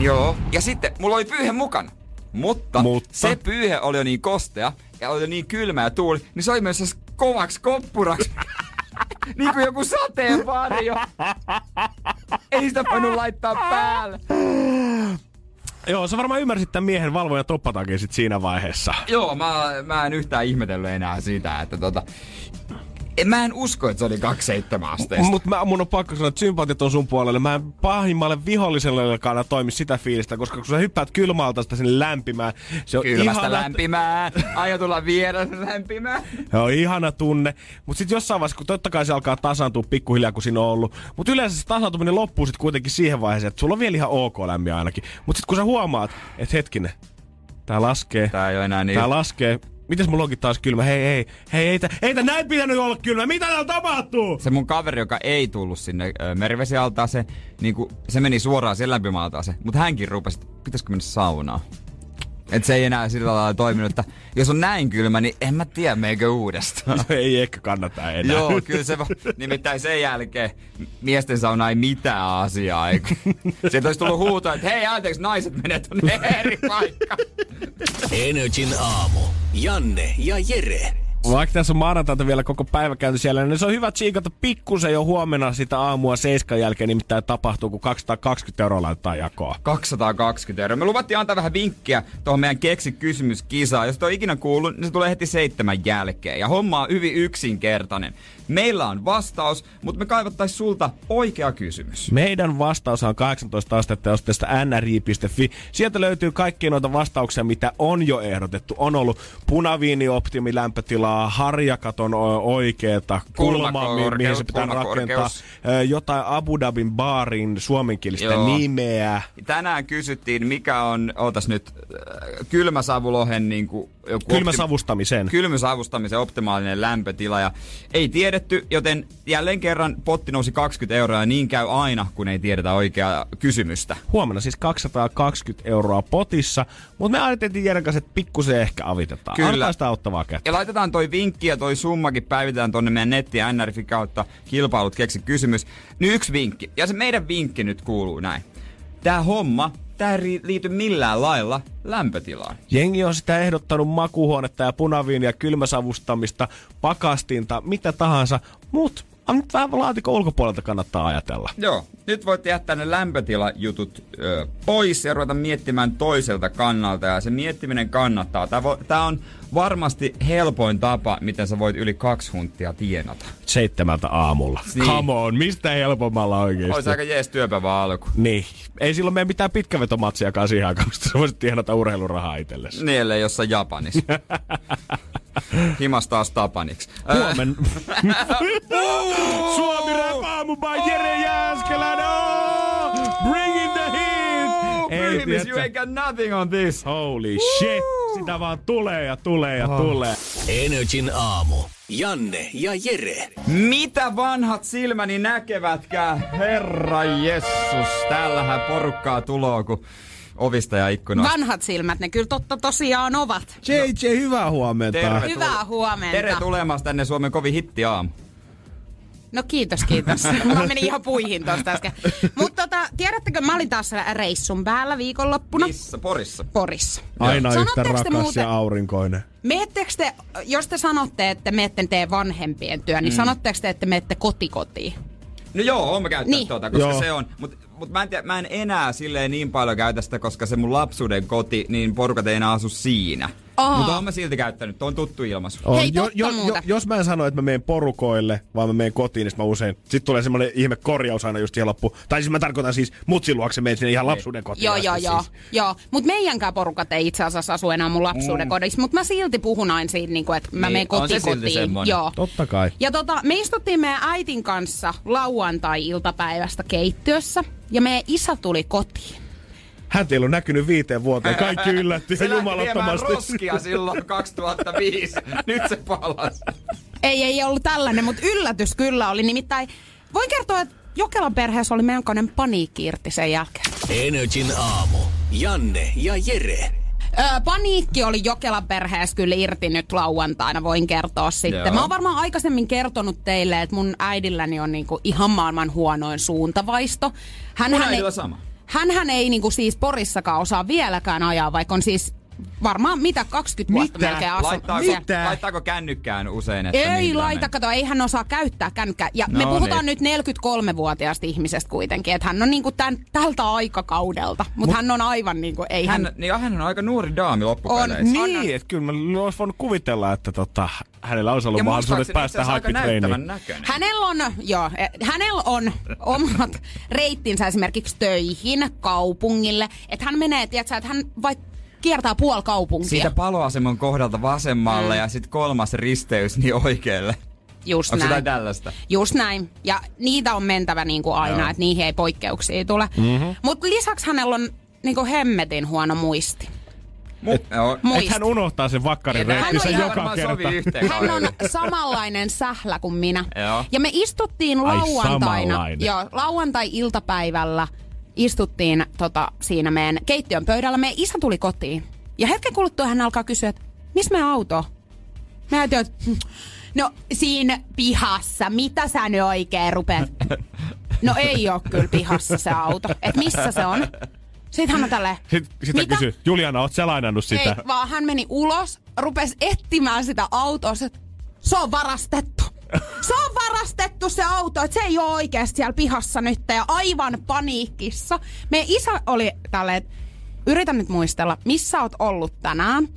Joo. Ja sitten mulla oli pyyhe mukana. Mutta, Mutta? se pyyhe oli jo niin kostea ja oli jo niin kylmä ja tuuli, niin se oli myös kovaksi koppuraksi. (laughs) niin kuin joku sateenvarjo. Ei sitä voinut laittaa päälle. Joo, sä varmaan ymmärsit tämän miehen valvojan toppatakin sit siinä vaiheessa. Joo, mä, mä en yhtään ihmetellyt enää sitä, että tota... En, mä en usko, että se oli 27 asteesta. Mutta mä, mun on pakko sanoa, että sympatiat on sun puolelle. Mä en pahimmalle viholliselle toimi sitä fiilistä, koska kun sä hyppäät kylmältä sinne lämpimään, se on Kylmästä ihana, lämpimään. Aio tulla viedä lämpimään. Se on ihana tunne. Mutta sitten jossain vaiheessa, kun totta kai se alkaa tasaantua pikkuhiljaa, kun siinä on ollut. Mutta yleensä se tasaantuminen loppuu sitten kuitenkin siihen vaiheeseen, että sulla on vielä ihan ok lämmin ainakin. Mutta sitten kun sä huomaat, että hetkinen, tää laskee, Tää ei oo enää niin. tää laskee. Mites mulla onkin taas kylmä? Hei, hei, hei, ei, ei tää näin pitänyt olla kylmä. Mitä täällä tapahtuu? Se mun kaveri, joka ei tullut sinne merivesialtaaseen, niin se meni suoraan sen lämpimaaltaaseen. Mutta hänkin rupesi, pitäisikö mennä saunaan. Et se ei enää sillä lailla toiminut, että jos on näin kylmä, niin en mä tiedä, meikö uudestaan. ei ehkä kannata enää. Joo, kyllä se, nimittäin sen jälkeen miesten sauna ei mitään asiaa. Eikä. Sieltä olisi tullut huuto, että hei anteeksi, naiset menee tonne eri paikkaan. Energin aamu. Janne ja Jere. Vaikka tässä on maanantaita vielä koko päivä käyty siellä, niin se on hyvä tsiikata pikkusen jo huomenna sitä aamua seiskan jälkeen, nimittäin tapahtuu, kun 220 euroa laittaa jakoa. 220 euroa. Me luvattiin antaa vähän vinkkiä tuohon meidän keksi kysymyskisaan. Jos et ole ikinä kuullut, niin se tulee heti seitsemän jälkeen. Ja homma on hyvin yksinkertainen. Meillä on vastaus, mutta me kaivattais sulta oikea kysymys. Meidän vastaus on 18 astetta osoitteesta nri.fi. Sieltä löytyy kaikkia noita vastauksia, mitä on jo ehdotettu. On ollut punaviini optimi lämpötilaa, harjakaton oikeeta, kulma, mi- mihin se pitää rakentaa, jotain Abu Dhabin baarin suomenkielistä Joo. nimeä. Tänään kysyttiin, mikä on, ootas nyt, kylmäsavulohen niin kuin, joku Kylmäsavustamisen. kylmysavustamisen optimaalinen lämpötila. Ja ei tiedetty, joten jälleen kerran potti nousi 20 euroa ja niin käy aina, kun ei tiedetä oikeaa kysymystä. Huomenna siis 220 euroa potissa, mutta me ajateltiin Jeren kanssa, että pikkusen ehkä avitetaan. Kyllä. Antaa sitä auttavaa kättä. Ja laitetaan toi vinkki ja toi summakin päivitetään tonne meidän netti ja NRFi kautta kilpailut keksi kysymys. Nyt yksi vinkki. Ja se meidän vinkki nyt kuuluu näin. Tää homma, tää ei liity millään lailla lämpötilaan. Jengi on sitä ehdottanut makuhuonetta ja punaviinia, kylmäsavustamista, pakastinta, mitä tahansa, mutta nyt vähän laatikon ulkopuolelta kannattaa ajatella. Joo, nyt voitte jättää ne lämpötilajutut ö, pois ja ruveta miettimään toiselta kannalta. Ja se miettiminen kannattaa. Tää, vo, tää on varmasti helpoin tapa, miten sä voit yli kaksi huntia tienata. Seitsemältä aamulla. Niin. Come on, mistä helpommalla oikeesti? Olisi aika jees työpäivä alku. Niin. Ei silloin mene mitään pitkävetomatsiakaan siihen aikaan, mistä sä voisit tienata urheilurahaa itsellesi. Niille jossain Japanissa. (laughs) Himas taas Tapaniksi. Huomen... Suomi rap aamu by Jere Jääskeläinen! Bring in the heat! Ei, Primis, you ain't got nothing on this. Holy shit! Sitä vaan tulee ja tulee ja Oh. tulee. Energin aamu. Janne ja Jere. Mitä vanhat silmäni näkevätkään? Herra Jessus, täällähän porukkaa tuloo, kun ovista ja ikkunoista. Vanhat silmät, ne kyllä totta tosiaan ovat. JJ, hyvää huomenta. Terve. Hyvää huomenta. Tere tulemasta tänne Suomen kovin hitti aamu. No kiitos, kiitos. (laughs) Mä menin ihan puihin tosta äsken. Mutta tota, tiedättekö, mä olin taas reissun päällä viikonloppuna Missä? Porissa. Porissa. Aina yhtä Sanotteko te rakas muuten- ja aurinkoinen. Meettekö te, jos te sanotte, että meette tee vanhempien työn, niin sanotteko te, että meette kotikotiin? No joo, oon mä käyttänyt niin. tuota, koska Joo. se on. Mutta mut mä, en tiedä, mä en enää silleen niin paljon käytä sitä, koska se mun lapsuuden koti, niin porukat ei enää asu siinä. Aa. Mutta oon mä silti käyttänyt, on tuttu ilmaisu. On. Hei, jo, jo, jo, jos mä en sano, että mä menen porukoille, vaan mä menen kotiin, niin sit mä usein... Sitten tulee semmoinen ihme korjaus aina just siihen loppuun. Tai siis mä tarkoitan siis mutsin luokse menen sinne ihan lapsuuden kotiin. Joo, joo, joo. Siis. joo. Mutta meidänkään porukat ei itse asiassa asu enää mun lapsuuden kodissa. Mutta mä silti puhun aina siitä, niin että mä Niin, menen on se silti kotikotiin. semmonen. Joo. Totta kai. Ja tota, me istuttiin meidän äitin kanssa lauantai-iltapäivästä keittiössä. Ja meidän isä tuli kotiin. Hän ei ollut näkynyt viiteen vuoteen. Kaikki yllätti Se jumalattomasti. roskia silloin 2005. Nyt se palas. Ei, ei ollut tällainen, mutta yllätys kyllä oli. Nimittäin voin kertoa, että Jokelan perheessä oli melkoinen paniikki irti sen jälkeen. Energin aamu. Janne ja Jere. Öö, paniikki oli Jokelan perheessä kyllä irti nyt lauantaina, voin kertoa sitten. Joo. Mä oon varmaan aikaisemmin kertonut teille, että mun äidilläni on niinku ihan maailman huonoin suuntavaisto. Hän Mun ei, äidillä sama. Hänhän ei niinku siis Porissakaan osaa vieläkään ajaa, vaikka on siis varmaan mitä 20 vuotta Mitä? melkein asunut. Laittaako, siellä. laittaako kännykkään usein? Että Ei laita, kato, ei hän osaa käyttää kännykkää. Ja no, me puhutaan niin. nyt 43-vuotiaasta ihmisestä kuitenkin, että hän on niinku tän, tältä aikakaudelta. Mutta hän on aivan niinku, ei hän... Hän, niin hän on aika nuori daami loppupeleissä. On. Niin, että kyllä mä olisi voinut kuvitella, että tota, hänellä olisi ollut Ja mahdollisuudet päästä näköinen. Hänellä on, joo, eh, hänellä on omat reittinsä esimerkiksi töihin, kaupungille. Että hän menee, tiedätkö, että hän vaikka kiertää puoli kaupunkia. Siitä paloaseman kohdalta vasemmalle Mm. ja sitten kolmas risteys niin oikealle. Just Onko näin. tällaista? Just näin. Ja niitä on mentävä niin kuin aina, Joo. että niihin ei poikkeuksia tule. Mm-hmm. Mutta lisäksi hänellä on niin kuin hemmetin huono muisti. Mu- joo. Muisti. Että hän unohtaa sen vakkarin Hän reittinsä joka kerta. Hän on samanlainen sählä kuin minä. Joo. Ja me istuttiin Ai, lauantaina, joo, lauantai-iltapäivällä istuttiin tota, siinä meidän keittiön pöydällä. Meidän isä tuli kotiin. Ja hetken kuluttua hän alkaa kysyä, että missä meidän auto? on?" Mä ajattelin, että "Hmm, no siinä pihassa, mitä sä nyt oikein rupeat? No ei ole kyllä pihassa se auto. Et missä se on? Sitten hän on tälleen, Sitten sitä Mitä? kysyy, Juliana, oot sä lainannut sitä? ei, vaan hän meni ulos, rupesi etsimään sitä autoa. Se on varastettu. Se on varastettu se auto, että se ei ole oikeasti siellä pihassa nyt ja aivan paniikissa. Meidän isä oli tälleen, yritän nyt muistella, missä oot ollut tänään.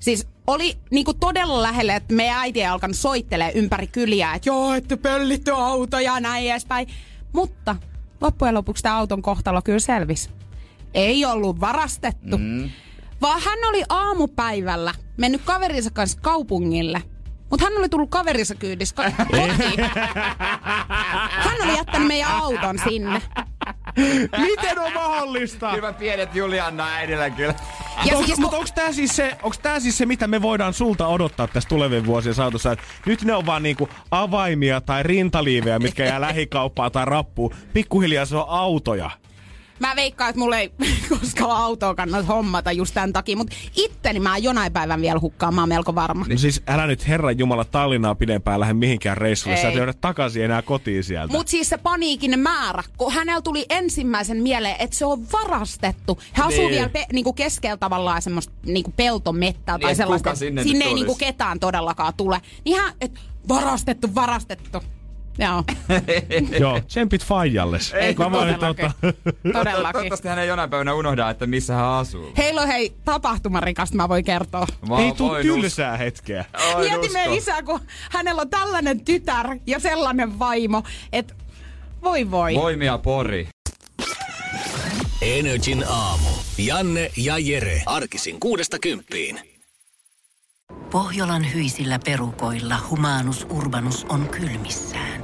Siis oli niinku todella lähelle, että meidän äiti ei alkanut soittelee ympäri kyliä, että joo, että pöllitty auto ja näin edespäin. Mutta loppujen lopuksi tämä auton kohtalo kyllä selvisi. Ei ollut varastettu. Mm. Vaan hän oli aamupäivällä mennyt kaverinsa kanssa kaupungille. Mutta hän oli tullut kaverinsa kyydissä kotiin. Hän oli jättänyt meidän auton sinne. Miten on mahdollista? Mä pienet Julianna äidillä kyllä. Ja Onks, siis, mutta onko tämä siis, se, onks tää siis se, mitä me voidaan sulta odottaa tässä tulevien vuosien saatossa? Et nyt ne on vaan niinku avaimia tai rintaliivejä, mitkä jää (laughs) lähikauppaan tai rappuun. Pikkuhiljaa se on autoja. Mä veikkaan, että mulla ei (laughs) koskaan autoa kannata hommata just tämän takia. Mutta itteni mä jonain päivän vielä hukkaan, mä oon melko varma. No siis älä nyt Herran Jumala Tallinnaa pidempään lähde mihinkään reissulle. Sä et Ei. löydä takaisin enää kotiin sieltä. Mutta siis se paniikin määrä, kun hänellä tuli ensimmäisen mieleen, että se on varastettu. Hän asuu Niin. vielä pe- niinku keskellä tavallaan semmoista niinku peltomettää tai et sellaista. sinne sinne ei niinku ketään todellakaan tule. Niin hän, että varastettu, varastettu. Joo, (laughs) Joo, tsempit faijalles. Ei, Mä voin, todellakin. tota, (laughs) todellakin. Toivottavasti hän ei jonain päivänä unohda, että missä hän asuu. Heillä on hei tapahtumarikasta, mä voin kertoa. Mä ei tuu tylsää hetkeä. Mieti meidän uskoa. isä, kun hänellä on tällainen tytär ja sellainen vaimo, että voi voi. Voimia pori. Energin aamu. Janne ja Jere. Arkisin kuudesta kymppiin. Pohjolan hyisillä perukoilla humanus urbanus on kylmissään.